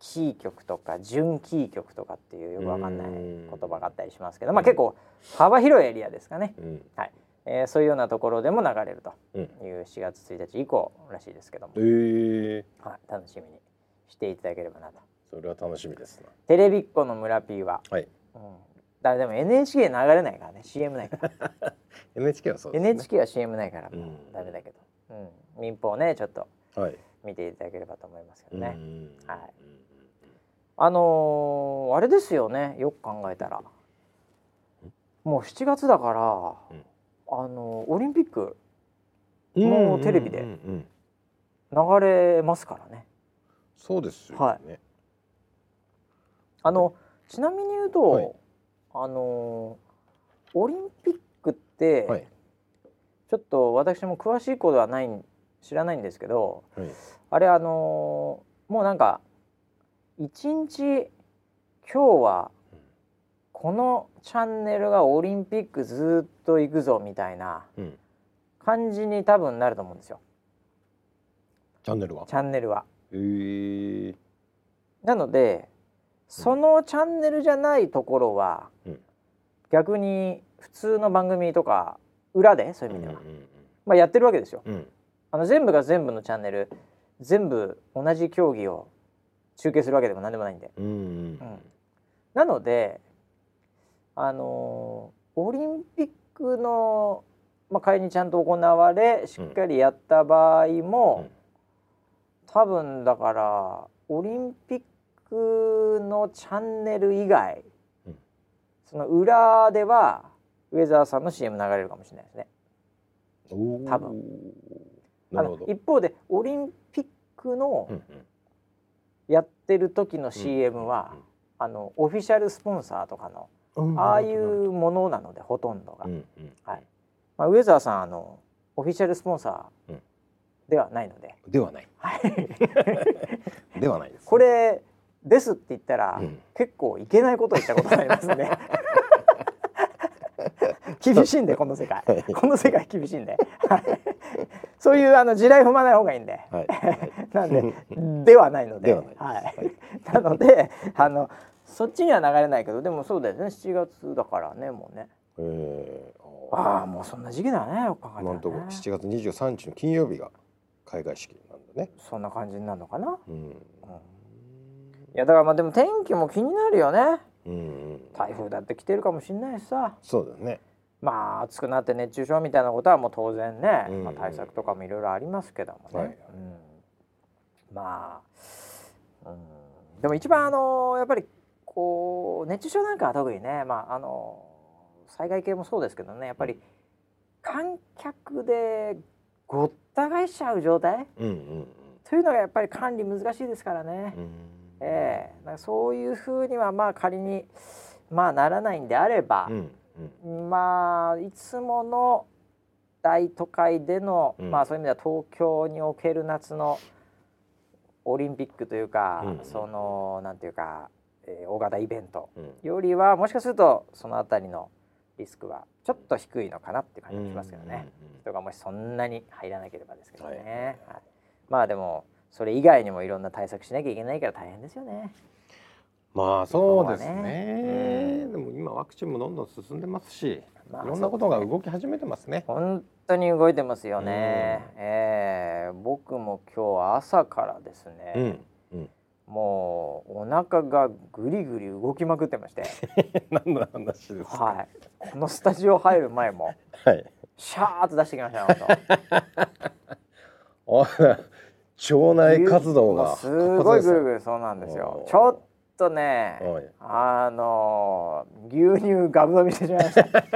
キー局とか準キー局とかっていうよくわかんない言葉があったりしますけど、まあ結構幅広いエリアですかね。うん、はい。えー、そういうようなところでも流れるという4月1日以降らしいですけども、うん、はい、楽しみにしていただければなと。それは楽しみですテレビっ子の村 P は、はい。うん、だでも NHK 流れないからね CM ないから。(laughs) NHK はそうですね。NHK は CM ないから、うん、ダメだけど、うん、民放ねちょっと見ていただければと思いますけどね、はい、あのー、あれですよねよく考えたら。もう7月だから、うん。あのオリンピックもテレビで流れますからね。そうですよね。はい、あのちなみに言うと、はい、あのオリンピックって、はい、ちょっと私も詳しいことはない知らないんですけど、あれあのもうなんか一日今日はこのチャンネルがオリンピックずっと行くぞみたいな感じに多分なると思うんですよ。チャンネルは？チャンネルは。へーなのでそのチャンネルじゃないところは、うん、逆に普通の番組とか裏でそういう意味では、うんうんうん、まあ、やってるわけですよ。うん、あの全部が全部のチャンネル全部同じ競技を中継するわけでも何でもないんで。うんうん。うん、なのであのオリンピックの、まあ、会にちゃんと行われしっかりやった場合も、うん、多分だからオリンピックのチャンネル以外、うん、その裏ではウェザーさんの CM 流れるかもしれないですね。多分。なるほど。一方でオリンピックのやってる時の CM は、あのオフィシャルスポンサーとかのああいうものなのでほとんどが、はい。まあ、ウェザーさんあのオフィシャルスポンサーではないので、ではない、はい、(laughs) ではないです、ね、これですって言ったら、うん、結構いけないことを言ったことになりますね厳しいんでこの世界、この世界厳しいんで。そういうあの地雷踏まない方がいいんで、はい、(laughs) なんでではないので。はい、なのであのそっちには流れないけどでもそうだよね。7月だからねもうね。えー、ああもうそんな時期だねよく考えたら、ね、と7月23日の金曜日が開会式なんだね。そんな感じになるのかな？うん、うん、いやだからまあでも天気も気になるよね。うん、台風だって来てるかもしれないしさ。そうだね。まあ暑くなって熱中症みたいなことはもう当然ね、うん。うん、まあ、対策とかもいろいろありますけどもね。はい、うん、まあ、うん、でも一番あのやっぱりこう熱中症なんかは特にね、まあ、あの災害系もそうですけどねやっぱり観客でごった返しちゃう状態、うんうん、というのがやっぱり管理難しいですからね。うん、えー、だそういうふうにはまあ仮に、まあ、ならないんであれば、うんうん、まあいつもの大都会での、うん、まあそういう意味では東京における夏のオリンピックというか、うんうん、そのなんていうかえー、大型イベントよりは、もしかするとその辺りのリスクはちょっと低いのかなって感じがしますけどね、人がもしそんなに入らなければですけどね、はい、はい、まあでもそれ以外にもいろんな対策しなきゃいけないから大変ですよね。まあそうですね、ね、でも今ワクチンもどんどん進んでますし、まあ、いろんなことが動き始めてますね。本当に動いてますよね。うん、えー、僕も今日朝からですね、うんうん、もうお腹がぐりぐり動きまくってまして。(laughs) 何の話ですか？はい。このスタジオ入る前も、はい、シャーッと出してきましたよ。(laughs) 腸内活動がすごいぐるぐるそうなんですよ。ちょっとねあの牛乳ガブ飲みしてしまいました。(laughs)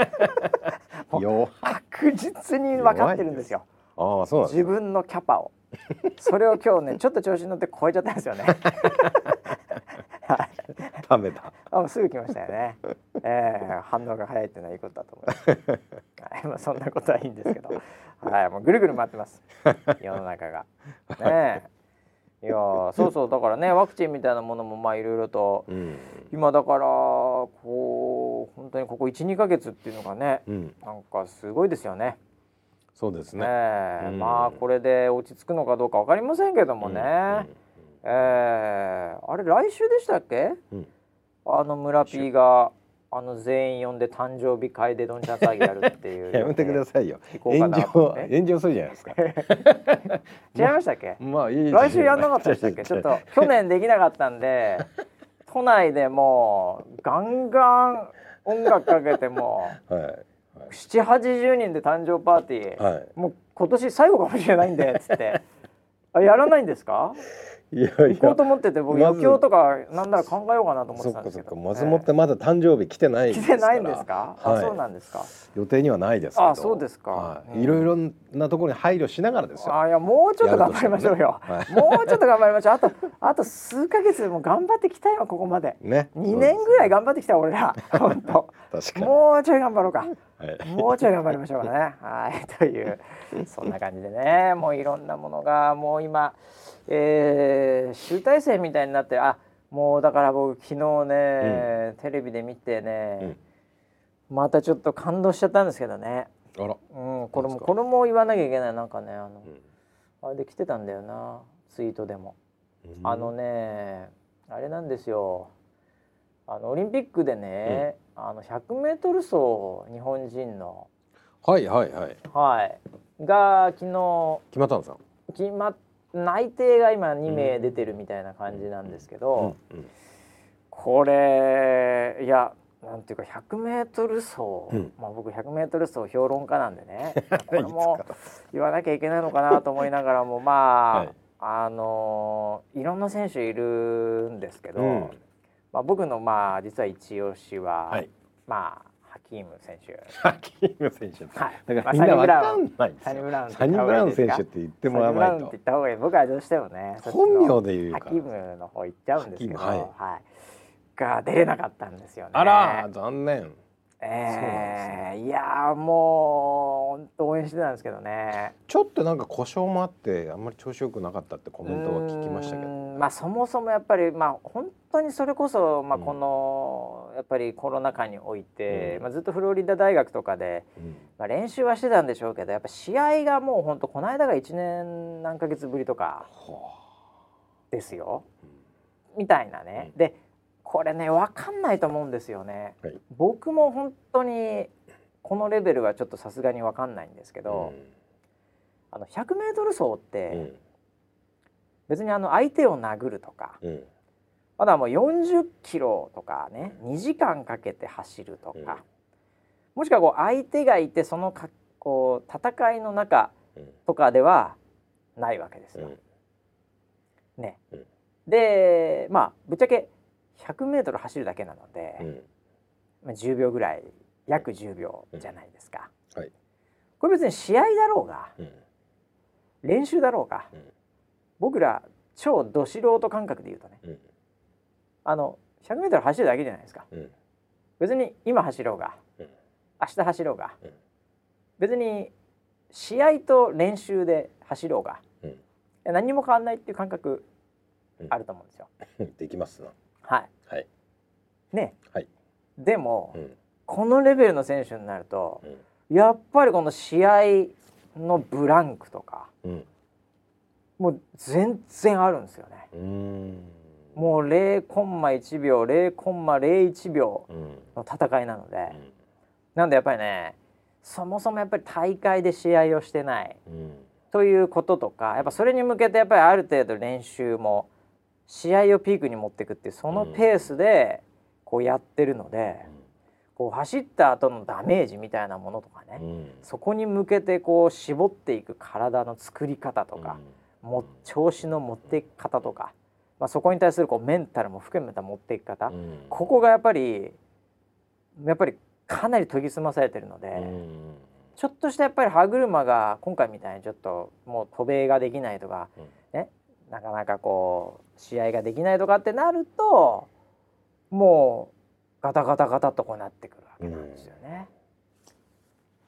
確実に分かってるんですよ。あそう自分のキャパを。それを今日ね (laughs) ちょっと調子に乗って超えちゃったんですよね。(laughs) 食べた。あすぐ来ましたよね、えー、反応が早いっていうのはいいことだと思います、はい、まあそんなことはいいんですけど。はいもうぐるぐる回ってます。世の中が。ねいやそうそうだからねワクチンみたいなものもまあいろいろと、うん、今だからこう本当にここ12か月っていうのがね、うん、なんかすごいですよね。そうですね、えー、うん、まあこれで落ち着くのかどうか分かりませんけどもね、うん、えー、あれ来週でしたっけ、あの村 P があの全員呼んで誕生日会でどんちゃん騒ぎやるっていう、(laughs) やめてくださいよ。炎上炎上するじゃないですか。違いましたっけ、まあいい来週やんなかったでしたっけ？ちょっと去年できなかったんで (laughs) 都内でもうガンガン音楽かけても、(laughs) はい七八十人で誕生パーティー、はい、もう今年最後かもしれないんでっつって。あやらないんですか？いや行こうと思ってて僕余興とかなんなら考えようかなと思ってたんですけど、松本ってまだ誕生日来てない来てないんですか、あそうなんですか。予定にはないですあそうですか、い、ろいろなところに配慮しながらですよ。あいやもうちょっと頑張りましょうよ、もうちょっと頑張りましょう。あとあと数ヶ月も頑張ってきたよここまで。ね。2年ぐらい頑張ってきた俺ら。本当確かに。もうちょい頑張ろうか、もうちょい頑張りましょうかね。はい。という。そんな感じでね。もういろんなものがもう今えー、集大成みたいになってあもうだから僕昨日ね、うん、テレビで見てね、うん、またちょっと感動しちゃったんですけどね。あら、うん、これもこれも言わなきゃいけない。なんかねあの、うん、あれで来てたんだよなツイートでも、あのねあれなんですよ。あのオリンピックでね、あの 100m 走日本人のはいはいはい。はい。が昨日決まったんですか？決まっ内定が今2名出てるみたいな感じなんですけど、これいやなんていうか 100m 走、うん、まあ僕 100m 走評論家なんでね。(laughs) これも言わなきゃいけないのかなと思いながらもまあ、はい、あのいろんな選手いるんですけど、うん、まあ、僕のまあ実は一押しは、はい、まあキーム選手。ハキーム選手。はい。だからみんなわかんないサニブラウン。サニブラウン選手って言ってもらわないと。サニブラウンって言った方がいい。僕はどうしてもね。本名で言うかハキームの方行っちゃうんですけど、はい、はい。が出れなかったんですよね。あら残念。ええー、いやもう本当応援してたんですけどねちょっとなんか故障もあってあんまり調子よくなかったってコメントは聞きましたけどまあそもそもやっぱりまあ本当にそれこそ、まあ、この、うん、やっぱりコロナ禍において、うん、まあ、ずっとフロリダ大学とかで、うん、まあ、練習はしてたんでしょうけどやっぱ試合がもう本当この間が1年何ヶ月ぶりとかですよ、みたいなね。でこれね分かんないと思うんですよね、はい、僕も本当にこのレベルはちょっとさすがに分かんないんですけど、うん、あの 100m 走って、うん、別にあの相手を殴るとか、うん、まだもう40キロとかね2時間かけて走るとか、もしくはこう相手がいてそのかこう戦いの中とかではないわけですよ。ね、でまあぶっちゃけ 100m 走るだけなので、うん、まあ、10秒ぐらい約10秒じゃないですか、うん。はい、これ別に試合だろうが、うん、練習だろうが、僕ら超ど素人感覚で言うとね、あの 100m 走るだけじゃないですか、別に今走ろうが、明日走ろうが、別に試合と練習で走ろうが、何も変わんないっていう感覚あると思うんですよ。できますな。はい。はい。ね。はい。でも、うん、このレベルの選手になると、うん、やっぱりこの試合のブランクとか、うん、もう全然あるんですよね。もう0コンマ1秒0コンマ01秒の戦いなので、うん、なんでやっぱりねそもそもやっぱり大会で試合をしてない、うん、ということとかやっぱそれに向けてやっぱりある程度練習も試合をピークに持っていくっていうそのペースでこうやってるので、うん、こう走った後のダメージみたいなものとかね、そこに向けてこう絞っていく体の作り方とか、も調子の持っていき方とか。まあ、そこに対するこうメンタルも含めた持っていき方、うん、ここがやっぱりやっぱりかなり研ぎ澄まされてるので、うん、ちょっとしたやっぱり歯車が今回みたいにちょっともう渡米ができないとか、うん、ねなかなかこう試合ができないとかってなるともうガタガタガタっとこうなってくるわけなんですよね。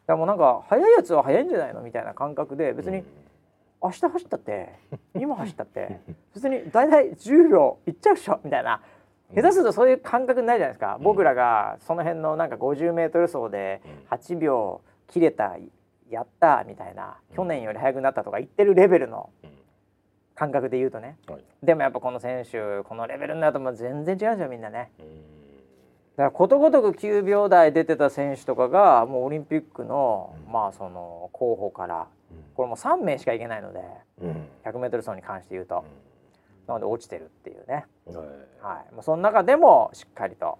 だもうなんか速いやつは速いんじゃないのみたいな感覚で別に、明日走ったって今走ったって普通に大体10秒いっちゃうでしょみたいな。下手するとそういう感覚にないじゃないですか、うん、僕らがその辺のなんか 50m 走で8秒切れたやったみたいな、去年より速くなったとか言ってるレベルの感覚で言うとね、はい、でもやっぱこの選手このレベルになるともう全然違うんですよみんなね。だからことごとく9秒台出てた選手とかがもうオリンピックの、まあその候補からこれも3名しかいけないので、うん、100m 走に関して言うと、なので落ちてるっていうね、はい、まあ、その中でもしっかりと、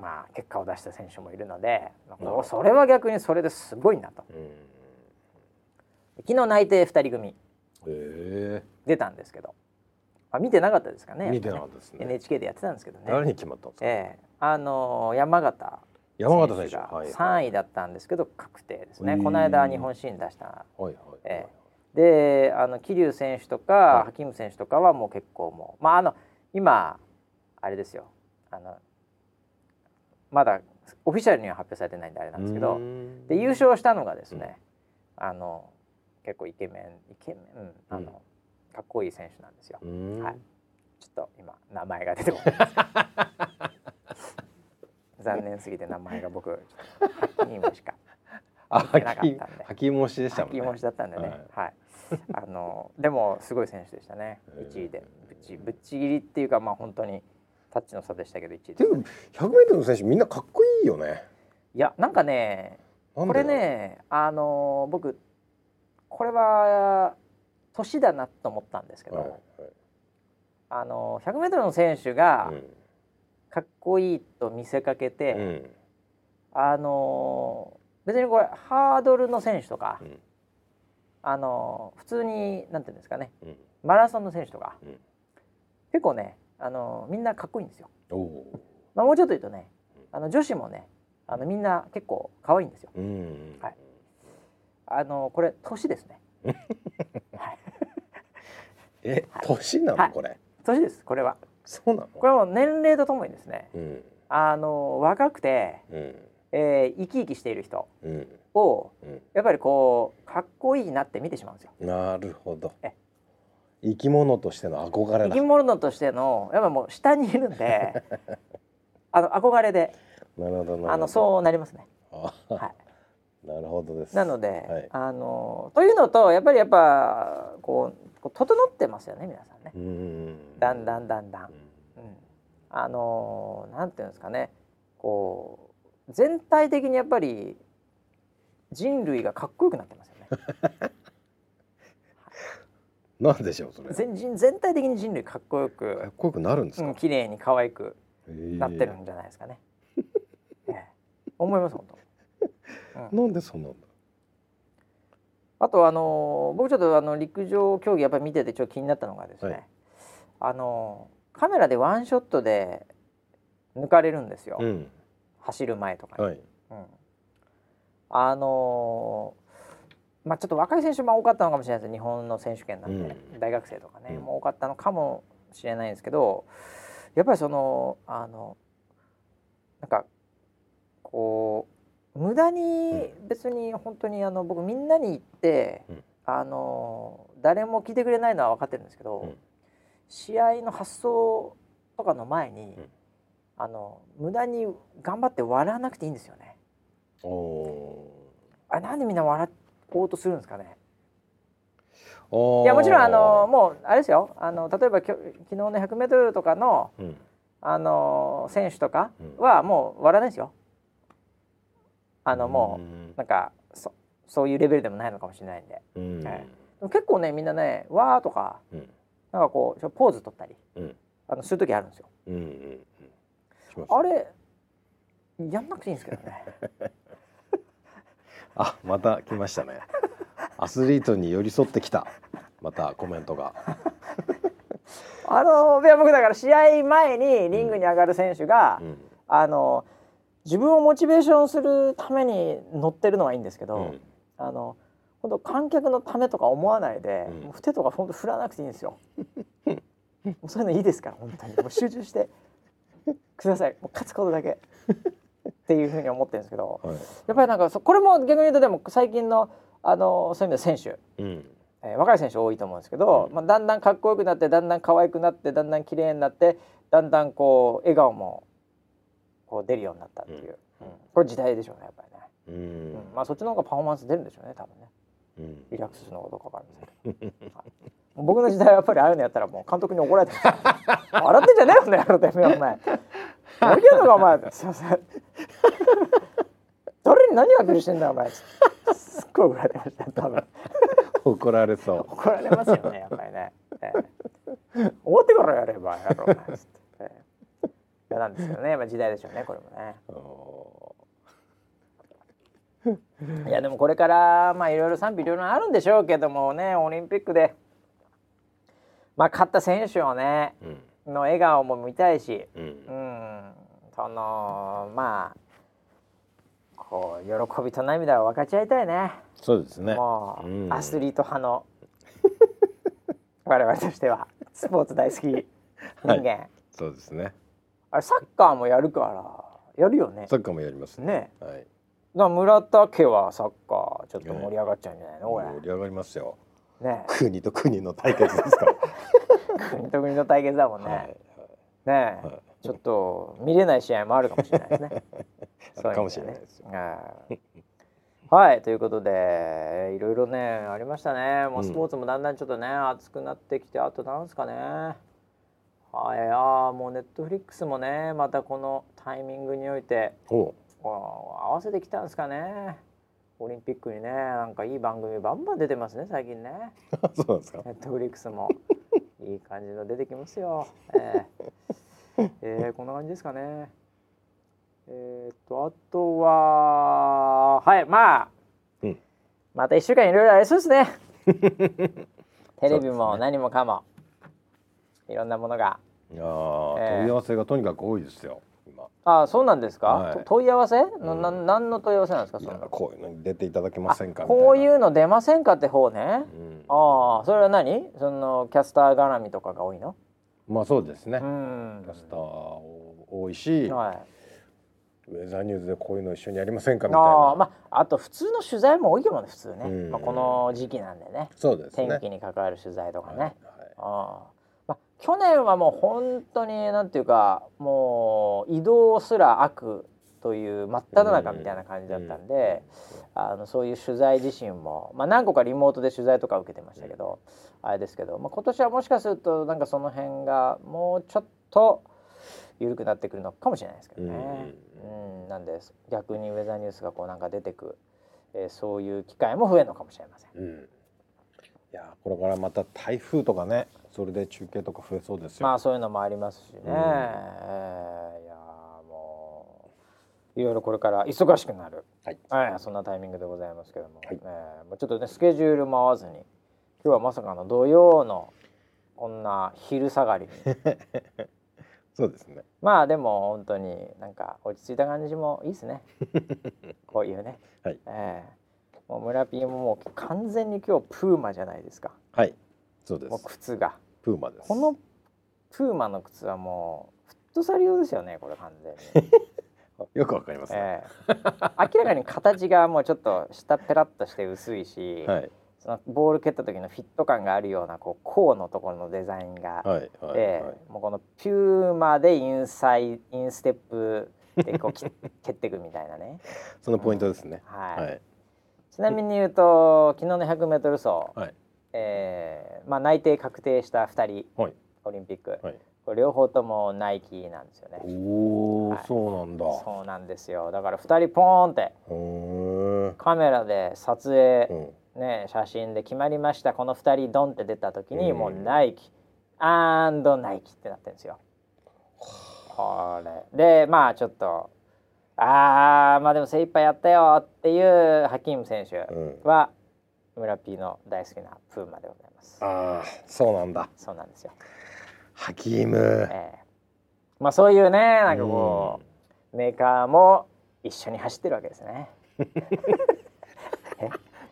まあ、結果を出した選手もいるので、まあ、それは逆にそれですごいなと、昨日内定2人組。出たんですけど、あ見てなかったですかね。見てなかったですね。NHK でやってたんですけどね。誰に決まったんですか、えー、あの山形山形選手が3位だったんですけど確定ですね、この間日本シーン出した、はいはいえー、であの桐生選手とか、はい、ハキム選手とかはもう結構もうまああの今あれですよ。あのまだオフィシャルには発表されてないんであれなんですけどで優勝したのがですね、うん、あの結構イケメンイケメン、うん、あの、うん、かっこいい選手なんですよ。はい、ちょっと今名前が出てこない (laughs) 残念すぎて名前が僕ハキームしか。(laughs) あなかったんで。ハキーム推しでしたもんね。ハキーム推しだったんでね。はい、はい、あのでもすごい選手でしたね。1位で。ぶっちぶっちぎりっていうかまあ本当にタッチの差でしたけど1位ででも 100m の選手みんなかっこいいよね。いやなんかねこれねあの僕これは年だなと思ったんですけど、はいはい、あの 100m の選手が、うんかっこいいと見せかけて、うん、あの別にこれハードルの選手とか、うん、あの普通になんていうんですかね、うん、マラソンの選手とか、結構ねあのみんなかっこいいんですよ。まあ、もうちょっと言うとねあの女子もねあのみんな結構可愛いんですよ。はい、あのこれ年ですね。(laughs) はい、え、年なの、はい、これ？年ですこれは。そうなの？これはもう年齢とともにですね、うん、あの若くて、うん、えー、生き生きしている人を、うん、やっぱりこうかっこいいなって見てしまうんですよ。なるほど。生き物としての憧れ生き物としてのやっぱもう下にいるんで (laughs) あの憧れで。なるほどあのそうなりますね。はい、(laughs) なるほどです。なので、はい、あのというのとやっぱりやっぱこうこう整ってますよね皆さんね。だんだんだんだん。うん、あのー、なんていうんですかね。こう全体的にやっぱり人類がかっこよくなってますよね。(laughs) なんでしょうそれ。全人全体的に人類かっこよくかっこよくなるんですか、うん、綺麗に可愛くなってるんじゃないですかね、ええ、思います本当、うん、なんでそうなんだあとあの僕ちょっとあの陸上競技やっぱり見ててちょっと気になったのがですね、はい、あのカメラでワンショットで抜かれるんですよ、うん、走る前とかに。はい、うん、あのまあちょっと若い選手も多かったのかもしれないです。日本の選手権なんで、うん、大学生とかね、も多かったのかもしれないんですけどやっぱりそのあのなんかこう無駄に別に本当にあの僕みんなに言って、うん、あの誰も聞いてくれないのは分かってるんですけど、うん、試合の発想とかの前に、うん、あの無駄に頑張って笑わなくていいんですよね。あなんでみんな笑おうとするんですかね。いやもちろんあのもうあれですよ。あの例えばきょ昨日の 100m とかの、うん、あの選手とかはもう割らないですよ。あのもうなんかそそういうレベルでもないのかもしれないんで、うん。はい、結構ねみんなね「わ」とか、うん、なんかこうポーズ取ったり、うん、あのする時あるんですよ。うんうんうん、あれやんなくていいんですけどね。(laughs) あまた来ましたね。アスリートに寄り添ってきた。またコメントが。(laughs) あの僕だから試合前にリングに上がる選手が、うん、あの自分をモチベーションするために乗ってるのはいいんですけど、うん、あの本当観客のためとか思わないで、うん、もう手とか本当振らなくていいんですよ。(laughs) もうそういうのいいですから本当に。もう集中してください。もう勝つことだけ。っていうふうに思ってるんですけど、はい、やっぱりなんかこれも逆に言うとでも最近のあのそういう意味で選手、うん、えー、若い選手多いと思うんですけど、うん、まあ、だんだんかっこよくなってだんだん可愛くなってだんだん綺麗になってだんだんこう笑顔もこう出るようになったっていう、うん、これ時代でしょうねやっぱりね、うん。まあそっちの方がパフォーマンス出るんでしょうね多分ね、リラックスするのかどうか分かりませんけど、はい、僕の時代はやっぱりああいうのやったらもう監督に怒られて笑ってんじゃねえよんだよてめえお前。やるけのかお前。すいません。誰に何アピールしてんだお前。すっごい怒られてました多分。怒られそう。怒られますよねやっぱりね、えー、終わってからやればやろうなつって、えー、嫌なんですけどねまあ時代でしょうねこれもね。いやでもこれからまあいろいろ賛否両論あるんでしょうけどもねオリンピックで。まあ勝った選手をね、うん、の笑顔も見たいし、うん、うん、そのまあこう喜びと涙を分かち合いたいね。そうですね。もう、うん、アスリート派の。(laughs) 我々としてはスポーツ大好き人間、はい、そうですねあれサッカーもやるからやるよね。サッカーもやりますね。はい。だ村田家はサッカーちょっと盛り上がっちゃうんじゃないの、盛り上がりますよ。ね。国と国の対決ですか (laughs) 国と国の対決だもんね、はいはい、ね、はい、ちょっと見れない試合もあるかもしれないですね。(laughs) そうかもしれないですよ。はい。ということでいろいろねありましたね。もうスポーツもだんだんちょっとね、うん、熱くなってきてあとなんですかねはいあもうネットフリックスもねまたこのタイミングにおいて合わせてきたんですかね。オリンピックにねなんかいい番組バンバン出てますね最近ね。(laughs) そうなんですか。ネットフリックスも。(laughs) いい感じの出てきますよ。えー、えー、こんな感じですかね。えっ、とあとははいまあ、うん、また1週間いろいろありそうですね。(laughs) テレビも何もかも、いろんなものが。いや、えー、問い合わせがとにかく多いですよ今。あそうなんですか、はい、問い合わせ、うん、な何の問い合わせなんですかその？こういうのに出ていただけませんかこういうの出ませんかって方ね、うん、ああそれは何？そのキャスター絡みとかが多いの？まあそうですね、うん、キャスター多いし、はい。ウェザーニューズでこういうの一緒にやりませんかみたいな。あ,、まあ、あと普通の取材も多いけどね普通ね、うん、まあ、この時期なんでね。そうです、ね、天気に関わる取材とかね、はいはい、あまあ、去年はもう本当になんていうかもう移動すら悪という真っ只中みたいな感じだったんで、うん、あのそういう取材自身も、まあ、何個かリモートで取材とか受けてましたけど、うん、あれですけど、まあ、今年はもしかするとなんかその辺がもうちょっと緩くなってくるのかもしれないですけどね。うん、なんで逆にウェザーニュースがこうなんか出てく、えー、そういう機会も増えるのかもしれません。うん、いやこれからまた台風とかねそれで中継とか増えそうですよ。まあそういうのもありますしね。うん、えー、いやもういろいろこれから忙しくなる、はい、はい、そんなタイミングでございますけども、はい、えー、ちょっとねスケジュール回ずに今日はまさかの土曜のこんな昼下がりに。(laughs) そうですね。まあでも本当になんか落ち着いた感じもいいですね。(laughs) こういうね、はい。えー、もう村ピーももう完全に今日プーマじゃないですか。はい。そうです。もう靴がプーマです。このプーマの靴はもうフットサル用ですよねこれ完全に。(laughs) よくわかります、ね、えー、明らかに形がもうちょっと下ペラッとして薄いし、はい、そのボール蹴った時のフィット感があるようなこう甲のところのデザインが、はいはい、えー、もうこのピューマでインサイインステップでこう (laughs) 蹴っていくみたいなね。そのポイントですね、うん、はい、はい、ちなみに言うと昨日の 100m 走、はい、ええーまあ、内定確定した2人、はい、オリンピック、はい、これ両方ともナイキなんですよね。おお、はい、そうなんだ。そうなんですよ。だから2人ポーンって。カメラで撮影、うん、ね写真で決まりました。この2人ドンって出た時に、うん、もうナイキ。アンドナイキってなってるんですよ。これ。でまあちょっとああまあでも精一杯やったよっていうハキーム選手は、うん、村 P の大好きなプーマでございます。ああそうなんだ。そうなんですよ。ハキーム。ええー、まあそういうねなんかこう、うん、メーカーも一緒に走ってるわけですね。(laughs)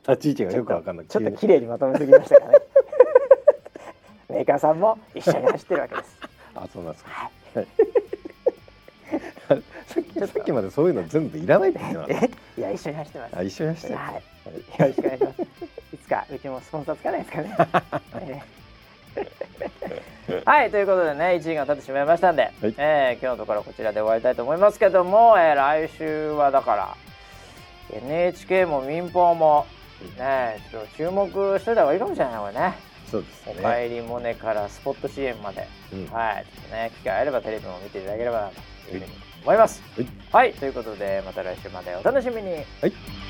立ち位置がよくわかんない。ちょっと綺麗にまとめすぎましたかね。(laughs) メーカーさんも一緒に走ってるわけです。あそうなんですか。はいさっきさっきまでそういうの全部いらないって言ってまいや一緒に走ってます。あ一緒に走ってはい。よろしくお願いします。いつかうちもスポンサーつかないですかね。はいということでね1時間経ってしまいましたんで、はい、えー、今日のところこちらで終わりたいと思いますけども、えー、来週はだから NHK も民放もねちょっと注目してた方がいいかもしれないこれね。そうですね。おかえりモネからスポット CM まで、うん、はいちょっとね機会あればテレビも見ていただければなというふうに思います。はい、はい、ということでまた来週までお楽しみに。はい